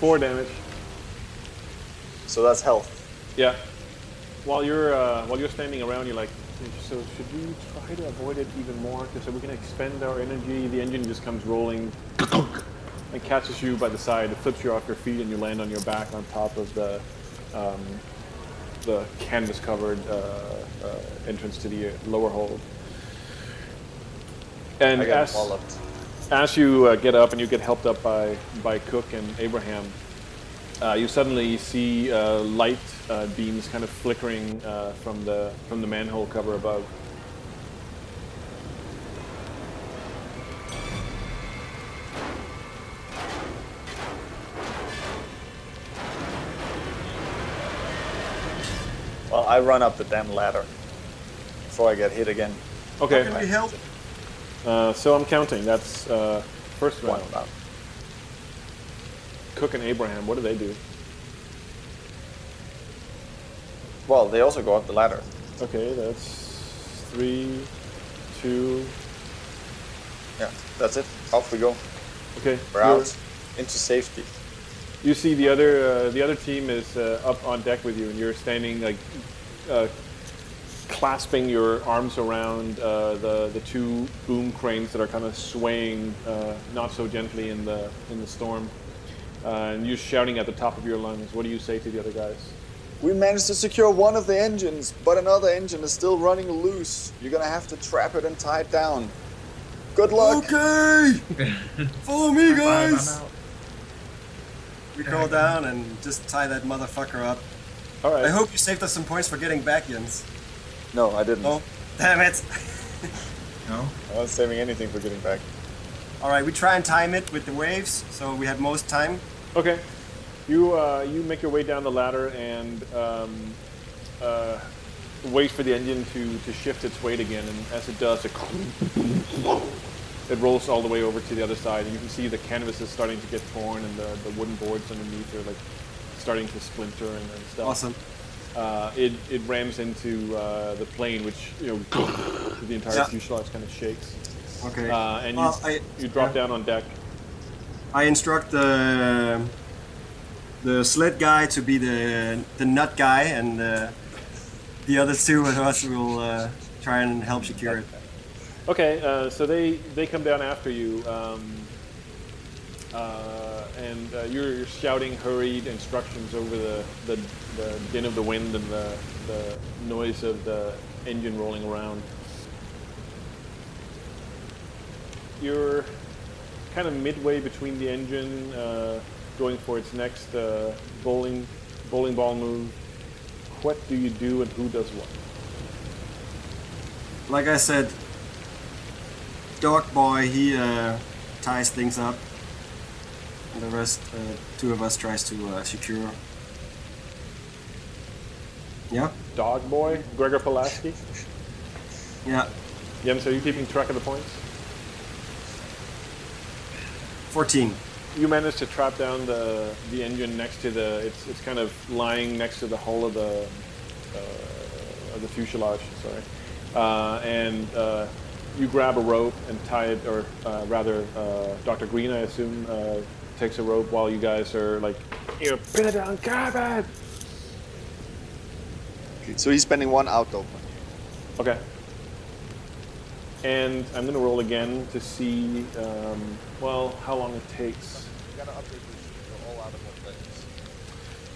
Four damage. So that's health. Yeah. While you're uh, while you're standing around, you're like, so should we try to avoid it even more? Because we can expend our energy. The engine just comes rolling and catches you by the side. It flips you off your feet, and you land on your back on top of the um, the canvas-covered uh, uh, entrance to the lower hold. And as, as you uh, get up and you get helped up by, by Cook and Abraham, uh, you suddenly see uh, light uh, beams kind of flickering uh, from the from the manhole cover above. Well, I run up the damn ladder. before I get hit again. Okay. Can we help? Uh, so I'm counting. That's uh, first One round. Cook and Abraham. What do they do? Well, they also go up the ladder. Okay, that's three, two. Yeah, that's it. Off we go. Okay, We're out into safety. You see the other uh, the other team is uh, up on deck with you, and you're standing like uh, clasping your arms around uh, the the two boom cranes that are kind of swaying uh, not so gently in the in the storm, uh, and you're shouting at the top of your lungs. What do you say to the other guys? We managed to secure one of the engines, but another engine is still running loose. You're gonna have to trap it and tie it down. Good luck. Okay! (laughs) Follow me, guys! out. We go down and just tie that motherfucker up. All right. I hope you saved us some points for getting back, Jens. No, I didn't. Oh, damn it! No? I wasn't saving anything for getting back. Alright, we try and time it with the waves, so we have most time. Okay. You uh, you make your way down the ladder and um, uh, wait for the engine to, to shift its weight again, and as it does, it (laughs) it rolls all the way over to the other side, and you can see the canvas is starting to get torn, and the, the wooden boards underneath are like starting to splinter and, and stuff. Awesome. Uh, it, it rams into uh, the plane, which you know (laughs) the entire Yeah. fuselage kind of shakes, Okay. uh, and you Well, I- you drop yeah. down on deck. I instruct the the sled guy to be the the nut guy, and uh, the other two of us will uh, try and help secure it. Okay, uh, so they they come down after you, um, uh, and uh, you're, you're shouting hurried instructions over the, the, the din of the wind and the, the noise of the engine rolling around. You're kind of midway between the engine, uh, going for its next uh, bowling bowling ball move. What do you do, and who does what? Like I said, Dog Boy he uh, ties things up, and the rest, uh, two of us tries to uh, secure. Yeah, Dog boy, Gregor Pulaski. yeah. Jens, are you keeping track of the points? Fourteen. You managed to trap down the the engine next to the. It's it's kind of lying next to the hull of the uh, of the fuselage. Sorry, uh, and uh, you grab a rope and tie it, or uh, rather, uh, Doctor Green, I assume, uh, takes a rope while you guys are like, you know, pin it down, grab it. So he's spending one out though. Okay. And I'm going to roll again to see, um, well, how long it takes.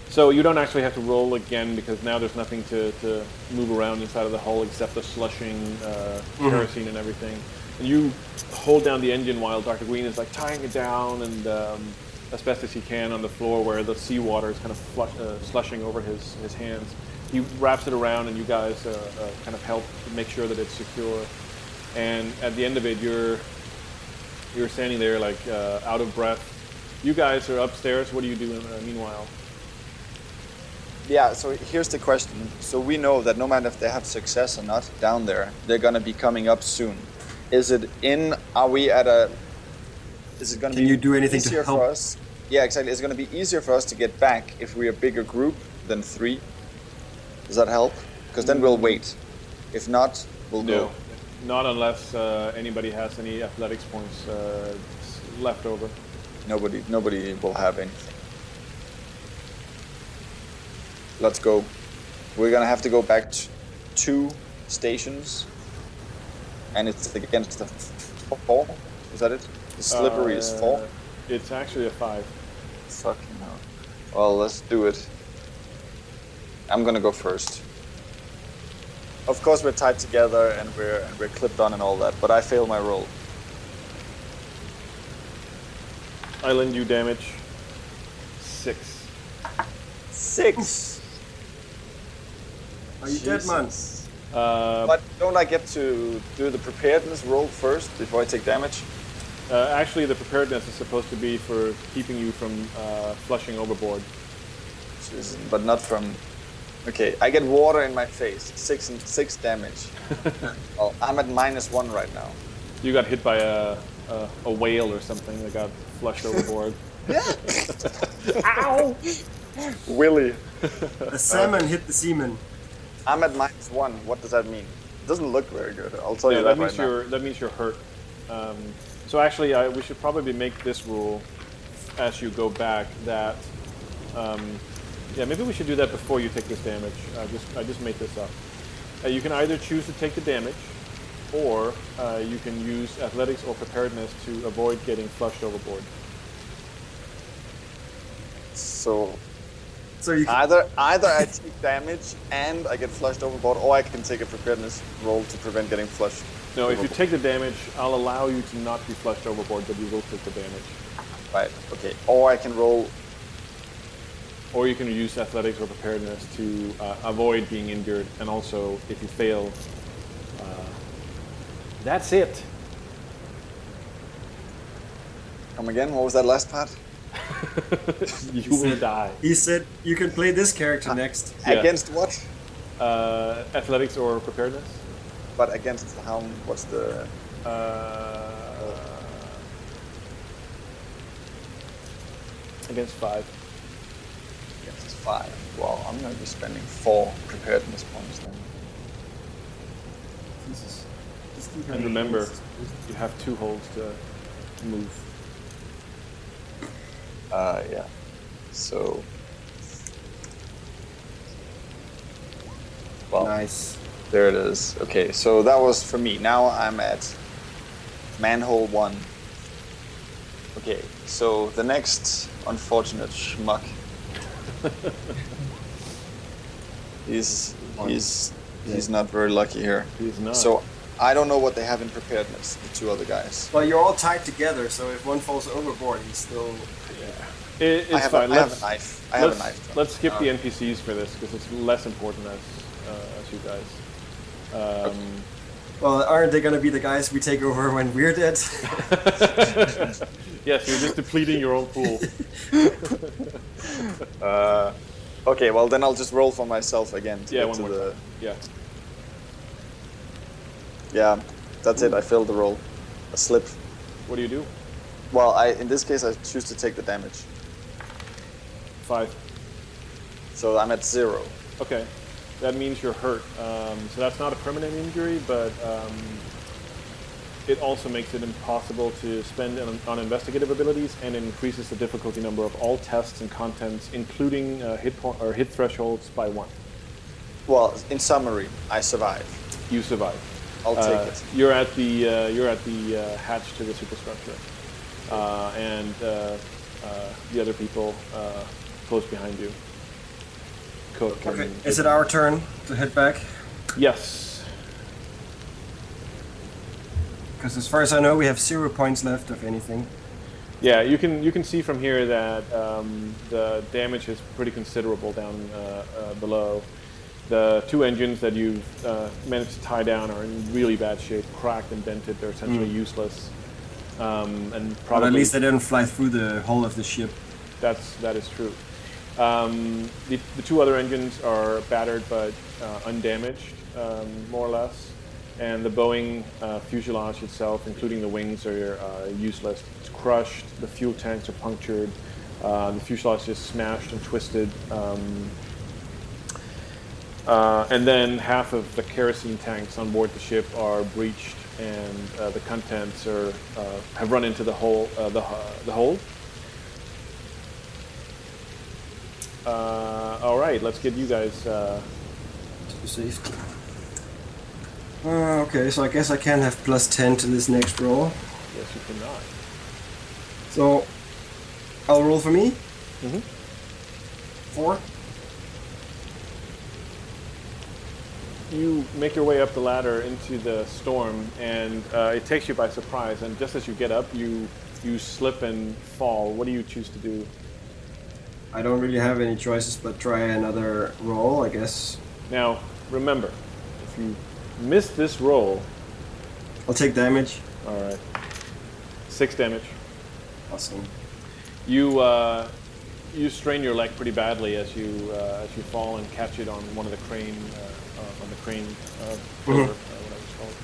So you don't actually have to roll again because now there's nothing to, to move around inside of the hull except the slushing uh, kerosene and everything. And you hold down the engine while Dr. Green is like tying it down and um, as best as he can on the floor where the seawater is kind of flush, uh, slushing over his, his hands. He wraps it around and you guys uh, uh, kind of help make sure that it's secure. And at the end of it, you're you're standing there like uh, out of breath. You guys are upstairs. What do you do uh, meanwhile? Yeah, so here's the question. So we know that no matter if they have success or not down there, they're gonna be coming up soon. Is it in? Are we at a? Is it gonna Can be you do anything to easier help? for us? Yeah, exactly. It's gonna be easier for us to get back if we're a bigger group than three. Does that help? Because then we'll wait. If not, we'll No, go. Not unless uh, anybody has any athletics points uh, left over. Nobody, nobody will have anything. Let's go. We're gonna have to go back t- two stations, and it's against the f- four. Is that it? The slippery is four. Uh, It's actually a five. Fucking hell. Well, let's do it. I'm gonna go first. Of course, we're tied together and we're and we're clipped on and all that, but I fail my roll. I lend you damage. Six. Six. Are you dead, man? Uh, But don't I get to do the preparedness roll first before I take damage? uh, actually, the preparedness is supposed to be for keeping you from uh, flushing overboard. Jesus, But not from. Okay, I get water in my face. Six and six damage. (laughs) oh, I'm at minus one right now. You got hit by a, a, a whale or something that got flushed overboard. Yeah! (laughs) Ow! Willy. The salmon hit the seaman. I'm at minus one. What does that mean? It doesn't look very good. I'll tell Yeah, you that that, means right you're that means you're hurt. Um, so actually, I, we should probably make this rule as you go back that. Um, yeah, maybe we should do that before you take this damage. I just I just made this up. Uh, you can either choose to take the damage, or uh, you can use athletics or preparedness to avoid getting flushed overboard. So So you can, either either I take damage and I get flushed overboard, or I can take a preparedness roll to prevent getting flushed. No, if you take the damage, I'll allow you to not be flushed overboard, but you will take the damage. right, okay, or I can roll. Or you can use athletics or preparedness to uh, avoid being injured, and also if you fail, uh, that's it. Come again? What was that last part? (laughs) you will said- die. he said you can play this character next. Yeah. Against what? Uh, athletics or preparedness? But against how? What's the? Uh, against five. Against five. Well, I'm gonna be spending four preparedness points then. Jesus. And remember, you have two holds to move. Uh, yeah. So. Well, Nice. there it is. Okay, so that was for me. Now I'm at manhole one. Okay, so the next unfortunate schmuck. (laughs) he's he's he's not very lucky here. He's not. So I don't know what they have in preparedness. The two other guys. Well, you're all tied together, so if one falls overboard, he's still. It, it's I have, fine. a, I have let's, a knife. I have a knife. John. let's skip the NPCs for this because it's less important as uh, as you guys. Um, Well, aren't they gonna be the guys we take over when we're dead? (laughs) (laughs) yes, you're just depleting your own pool. (laughs) Uh, okay, well then I'll just roll for myself again. To Yeah, get one to more the. Yeah. Yeah, that's it. I failed the roll. A slip. What do you do? Well, I in this case I choose to take the damage. Five. So I'm at zero. Okay, that means you're hurt. Um, so that's not a permanent injury, but um, it also makes it impossible to spend on, on investigative abilities, and it increases the difficulty number of all tests and contents, including uh, hit point or hit thresholds, by one. Well, in summary, I survive. You survive. I'll Uh, take it. You're at the uh, you're at the uh, hatch to the superstructure, uh, and uh, uh, the other people uh, close behind you. Cook. okay. Is it our turn to head back? Yes. Because as far as I know, we have zero points left of anything. Yeah, you can you can see from here that um, the damage is pretty considerable down uh, uh, below. The two engines that you've uh, managed to tie down are in really bad shape, cracked and dented. They're essentially useless, um, and But probably at least they didn't fly through the hull of the ship. that's that is true. Um, the, the two other engines are battered but uh, undamaged, um, more or less, and the Boeing uh, fuselage itself, including the wings, are uh, useless. It's crushed. The fuel tanks are punctured. Uh, the fuselage is smashed and twisted. Um, uh, and then half of the kerosene tanks on board the ship are breached, and uh, the contents are uh, have run into the hole. The the hold. Uh, all right, let's get you guys. To safety. Uh, okay, so I guess I can have plus 10 to this next roll. yes, you cannot. So, I'll roll for me. Mhm. Four. You make your way up the ladder into the storm, and uh, it takes you by surprise. And just as you get up, you you slip and fall. What do you choose to do? I don't really have any choices but try another roll, I guess. Now, remember, if you miss this roll, I'll take damage. all right, six damage. Awesome. You uh, you strain your leg pretty badly as you uh, as you fall and catch it on one of the crane uh, uh, on the crane uh, pillar, uh, whatever called.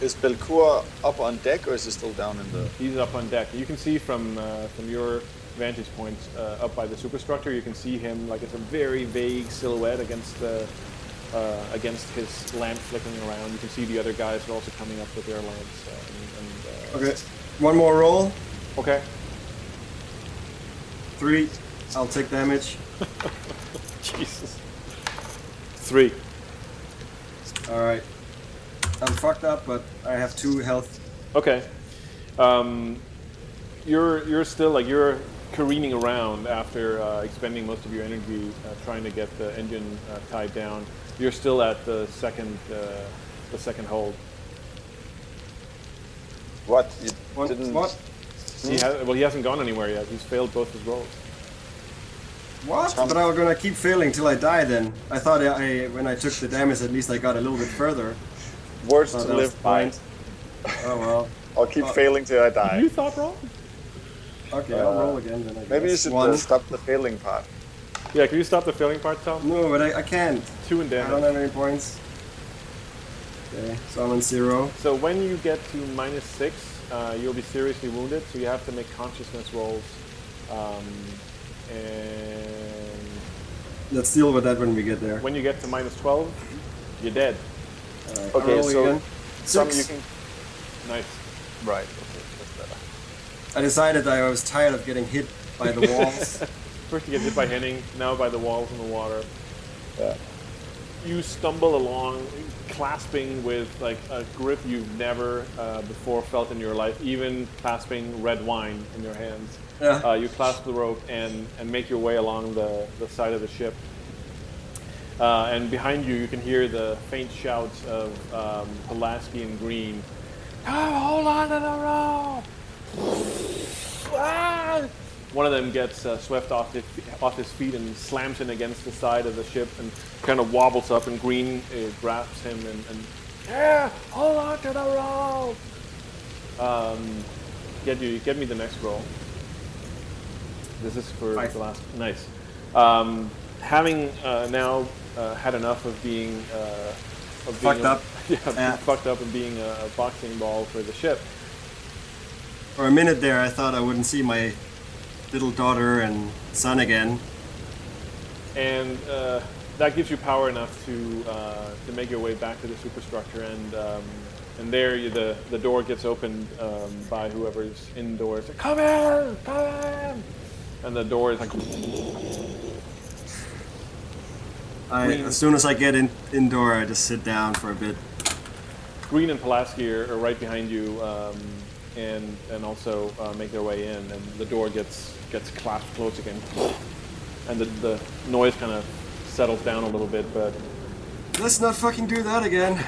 Is Belcour up on deck or is he still down in the? He's up on deck. You can see from uh, from your vantage point uh, up by the superstructure. You can see him like it's a very vague silhouette against the uh, against his lamp flickering around. You can see the other guys are also coming up with their lamps. Uh, and, and, uh, Okay. One more roll. Okay. Three. I'll take damage. (laughs) Jesus. Three. All right. I'm fucked up, but I have two health. Okay. Um, you're you're still like you're careening around after uh, expending most of your energy uh, trying to get the engine uh, tied down. You're still at the second uh, the second hold. What? You What? didn't. What? He has, well, he hasn't gone anywhere yet. He's failed both his rolls. What? But I was gonna keep failing till I die. Then I thought I, when I took the damage, at least I got a little bit further. Words to live by. point. Oh well. (laughs) I'll keep Oh. failing till I die. You thought wrong? Okay, I'll roll again then. I Maybe you should One. uh, stop the failing part. Yeah. Can you stop the failing part, Tom? No, but I, I can't. Two and I don't have any points. Okay, so I'm on zero. So when you get to minus six, uh, you'll be seriously wounded. So you have to make consciousness rolls. Um, and Let's deal with that when we get there. when you get to minus twelve, you're dead. Alright, Okay, so again. Some Six. you can. Nice. Right. Okay, that's better. I decided that I was tired of getting hit by the (laughs) walls. First you get hit by Henning, now by the walls and the water. Yeah. You stumble along, clasping with like a grip you've never uh, before felt in your life, even clasping red wine in your hands. Yeah. Uh, you clasp the rope and, and make your way along the, the side of the ship. Uh, and behind you, you can hear the faint shouts of um, Pulaski and Green. Hold on to the rope! (laughs) Ah! One of them gets uh, swept off his, off his feet and slams in against the side of the ship and kind of wobbles up. And Green uh, grabs him and, and yeah, hold on to the rope. Um, get you, get me the next roll. This is for Five. the last. Nice. Um, having uh, now uh, had enough of being uh, of being Fucked a- up. (laughs) yeah, Yeah. fucked up and being a, a boxing ball for the ship. For a minute there, I thought I wouldn't see my little daughter and son again. and uh, that gives you power enough to uh, to make your way back to the superstructure, and um, and there you, the the door gets opened um, by whoever's indoors. Come in, come in, and the door is like I, as soon as I get in indoor, I just sit down for a bit. Green and Pulaski are, are right behind you, um, and and also uh, make their way in, and the door gets gets clasped close again, and the the noise kind of settles down a little bit, but Let's not fucking do that again.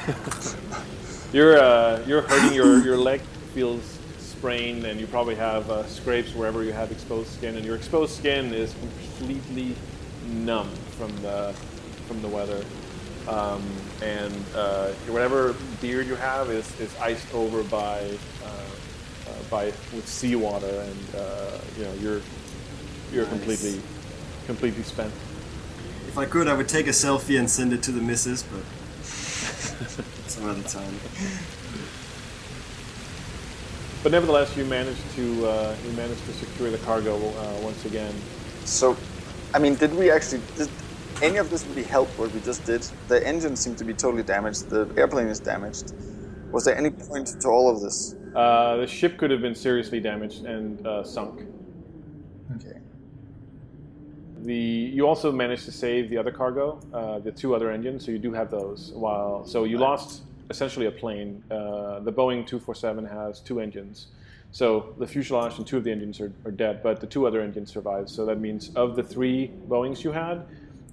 (laughs) You're uh, you're hurting your your leg feels sprained, and you probably have uh, scrapes wherever you have exposed skin, and your exposed skin is completely numb from the from the weather, um, and uh, whatever beard you have is, is iced over by by with seawater, and uh, you know you're you're Nice. completely completely spent. If I could, I would take a selfie and send it to the missus, but (laughs) some other time. But nevertheless, you managed to uh, you managed to secure the cargo uh, once again. So, I mean, did we actually? Did any of this really help what we just did? The engine seemed to be totally damaged. The airplane is damaged. Was there any point to all of this? Uh, the ship could have been seriously damaged and uh, sunk. Okay. The you also managed to save the other cargo, uh, the two other engines, so you do have those. While so you lost essentially a plane. Uh, the Boeing 247 has two engines, so the fuselage and two of the engines are, are dead, but the two other engines survived. So that means of the three Boeings you had,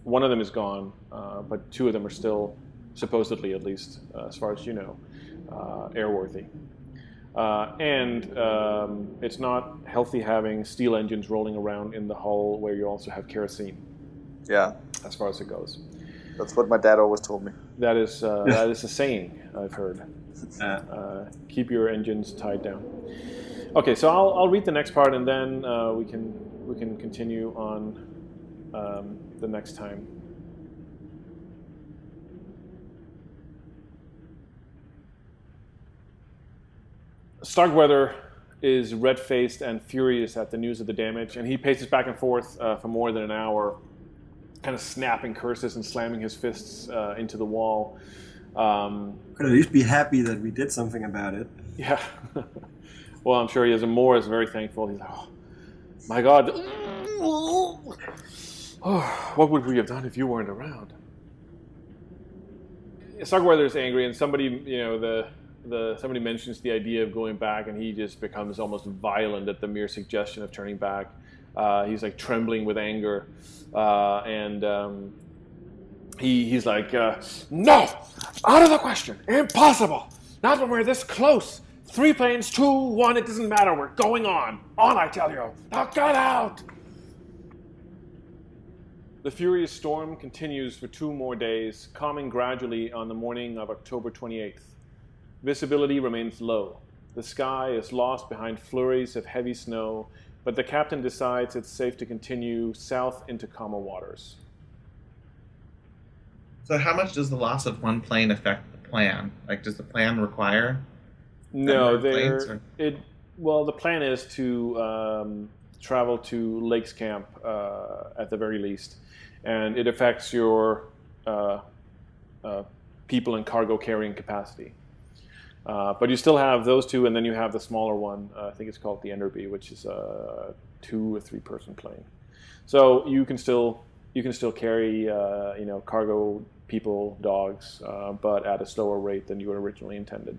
one of them is gone, uh, but two of them are still supposedly, at least uh, as far as you know, uh, airworthy. Uh, and um, it's not healthy having steel engines rolling around in the hull where you also have kerosene, Yeah, as far as it goes. that's what my dad always told me. That is uh, that is a saying I've heard. Uh, Uh, keep your engines tied down. Okay, so I'll, I'll read the next part and then uh, we can we can continue on um, the next time. Starkweather is red faced and furious at the news of the damage, and he paces back and forth uh, for more than an hour, kind of snapping curses and slamming his fists uh, into the wall. Um, Could at least be happy that we did something about it. yeah. (laughs) well, I'm sure he is. And Moore is very thankful. He's like, oh, my God. (sighs) Oh, what would we have done if you weren't around? Starkweather is angry, and somebody, you know, the the somebody mentions the idea of going back, and he just becomes almost violent at the mere suggestion of turning back. Uh, he's like trembling with anger, uh, and um, he he's like, uh, "No, out of the question, impossible! Not when we're this close. Three planes, two, one. It doesn't matter. We're going on, on. I tell you. Now get out!" The furious storm continues for two more days, calming gradually on the morning of October 28th. Visibility remains low. The sky is lost behind flurries of heavy snow, but the captain decides it's safe to continue south into calmer waters. So, how much does the loss of one plane affect the plan? Like, does the plan require? No, number of planes, there. It well, the plan is to um, travel to Lakes Camp uh, at the very least, and it affects your uh, uh, people and cargo carrying capacity. Uh, but you still have those two, and then you have the smaller one. Uh, I think it's called the Enderby, which is a two or three person plane. So you can still you can still carry uh, you know cargo, people, dogs, uh, but at a slower rate than you originally intended.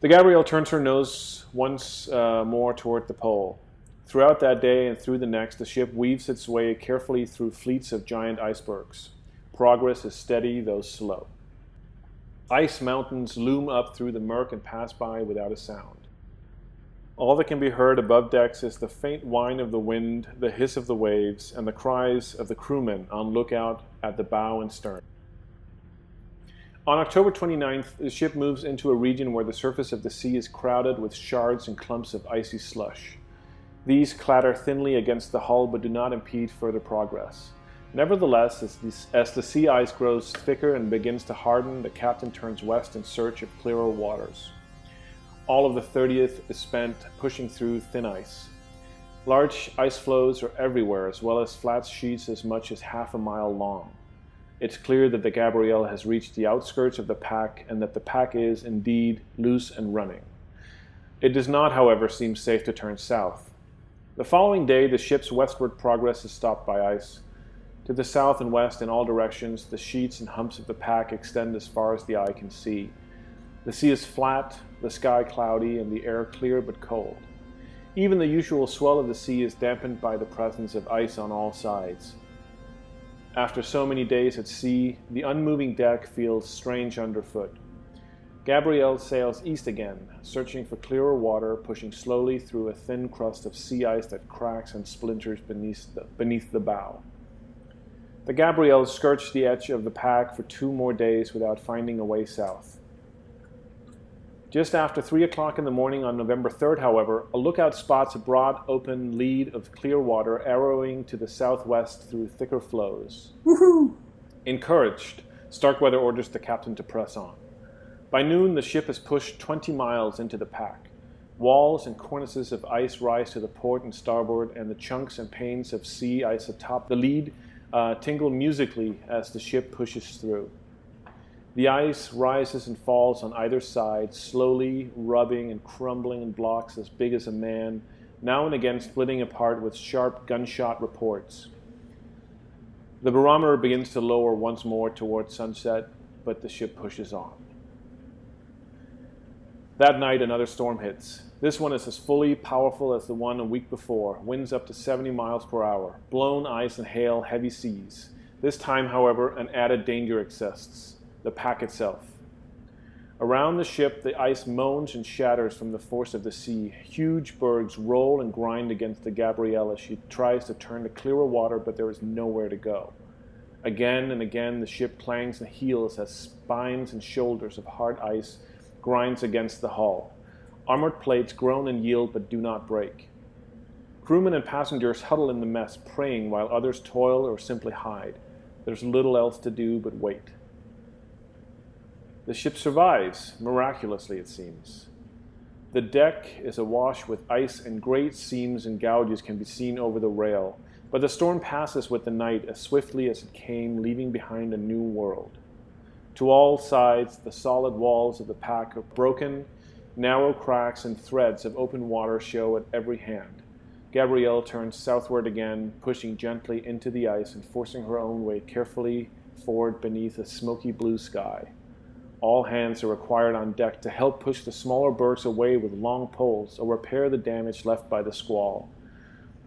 The Gabrielle turns her nose once uh, more toward the pole. Throughout that day and through the next, the ship weaves its way carefully through fleets of giant icebergs. Progress is steady, though slow. Ice mountains loom up through the murk and pass by without a sound. All that can be heard above decks is the faint whine of the wind, the hiss of the waves, and the cries of the crewmen on lookout at the bow and stern. On October 29th, the ship moves into a region where the surface of the sea is crowded with shards and clumps of icy slush. These clatter thinly against the hull but do not impede further progress. Nevertheless, as the, as the sea ice grows thicker and begins to harden, the captain turns west in search of clearer waters. All of the 30th is spent pushing through thin ice. Large ice floes are everywhere, as well as flat sheets as much as half a mile long. It's clear that the Gabrielle has reached the outskirts of the pack and that the pack is, indeed, loose and running. It does not, however, seem safe to turn south. The following day, the ship's westward progress is stopped by ice. To the south and west, in all directions, the sheets and humps of the pack extend as far as the eye can see. The sea is flat, the sky cloudy, and the air clear but cold. Even the usual swell of the sea is dampened by the presence of ice on all sides. After so many days at sea, the unmoving deck feels strange underfoot. Gabrielle sails east again, searching for clearer water, pushing slowly through a thin crust of sea ice that cracks and splinters beneath the, beneath the bow. The Gabrielle skirts the edge of the pack for two more days without finding a way south. Just after 3 o'clock in the morning on November 3rd, however, a lookout spots a broad open lead of clear water arrowing to the southwest through thicker floes. Woohoo! Encouraged, Starkweather orders the captain to press on. By noon, the ship has pushed 20 miles into the pack. Walls and cornices of ice rise to the port and starboard, and the chunks and panes of sea ice atop the lead uh, tingle musically as the ship pushes through. The ice rises and falls on either side, slowly rubbing and crumbling in blocks as big as a man, now and again splitting apart with sharp gunshot reports. The barometer begins to lower once more towards sunset, but the ship pushes on. That night, another storm hits. This one is as fully powerful as the one a week before, winds up to 70 miles per hour, blown ice and hail, heavy seas. This time, however, an added danger exists the pack itself. Around the ship, the ice moans and shatters from the force of the sea. Huge bergs roll and grind against the Gabrielle as she tries to turn to clearer water, but there is nowhere to go. Again and again, the ship clangs and heels as spines and shoulders of hard ice grinds against the hull. Armored plates groan and yield but do not break. Crewmen and passengers huddle in the mess, praying while others toil or simply hide. There's little else to do but wait. The ship survives, miraculously it seems. The deck is awash with ice, and great seams and gouges can be seen over the rail. But the storm passes with the night as swiftly as it came, leaving behind a new world. To all sides, the solid walls of the pack are broken, narrow cracks and threads of open water show at every hand. Gabrielle turns southward again, pushing gently into the ice and forcing her own way carefully forward beneath a smoky blue sky. All hands are required on deck to help push the smaller bergs away with long poles or repair the damage left by the squall.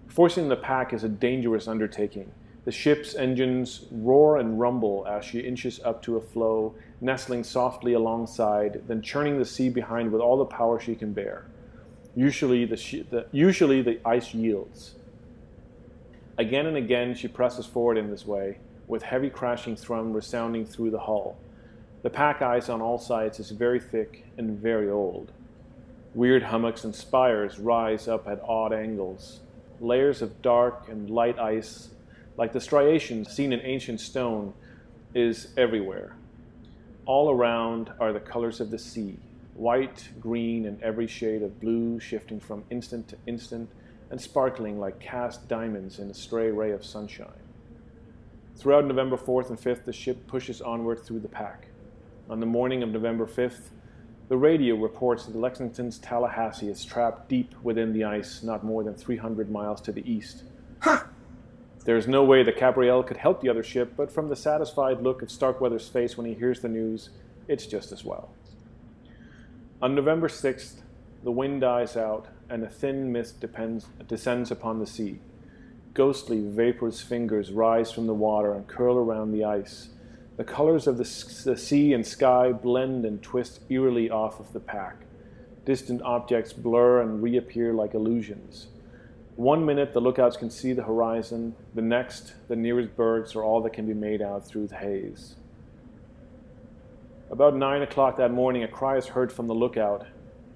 Forcing the pack is a dangerous undertaking. The ship's engines roar and rumble as she inches up to a floe, nestling softly alongside, then churning the sea behind with all the power she can bear. Usually the, the, usually the ice yields. Again and again she presses forward in this way, with heavy crashing thrum resounding through the hull. The pack ice on all sides is very thick and very old. Weird hummocks and spires rise up at odd angles. Layers of dark and light ice, like the striations seen in ancient stone, is everywhere. All around are the colors of the sea white, green, and every shade of blue, shifting from instant to instant and sparkling like cast diamonds in a stray ray of sunshine. Throughout November 4th and 5th, the ship pushes onward through the pack. On the morning of November 5th, the radio reports that Lexington's Tallahassee is trapped deep within the ice, not more than 300 miles to the east. There is no way that Gabrielle could help the other ship, but from the satisfied look of Starkweather's face when he hears the news, it's just as well. On November 6th, the wind dies out and a thin mist depends, descends upon the sea. Ghostly, vaporous fingers rise from the water and curl around the ice. The colors of the, the sea and sky blend and twist eerily off of the pack. Distant objects blur and reappear like illusions. One minute the lookouts can see the horizon, the next, the nearest bergs are all that can be made out through the haze. About nine o'clock that morning, a cry is heard from the lookout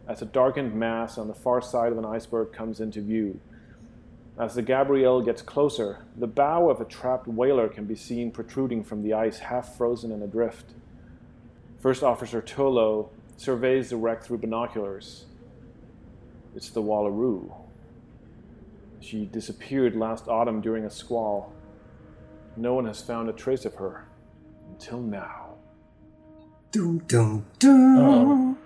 as a darkened mass on the far side of an iceberg comes into view. As the Gabrielle gets closer, the bow of a trapped whaler can be seen protruding from the ice, half frozen and adrift. First Officer Tolo surveys the wreck through binoculars. It's the Wallaroo. She disappeared last autumn during a squall. No one has found a trace of her until now. Dum dum dum. Uh-huh.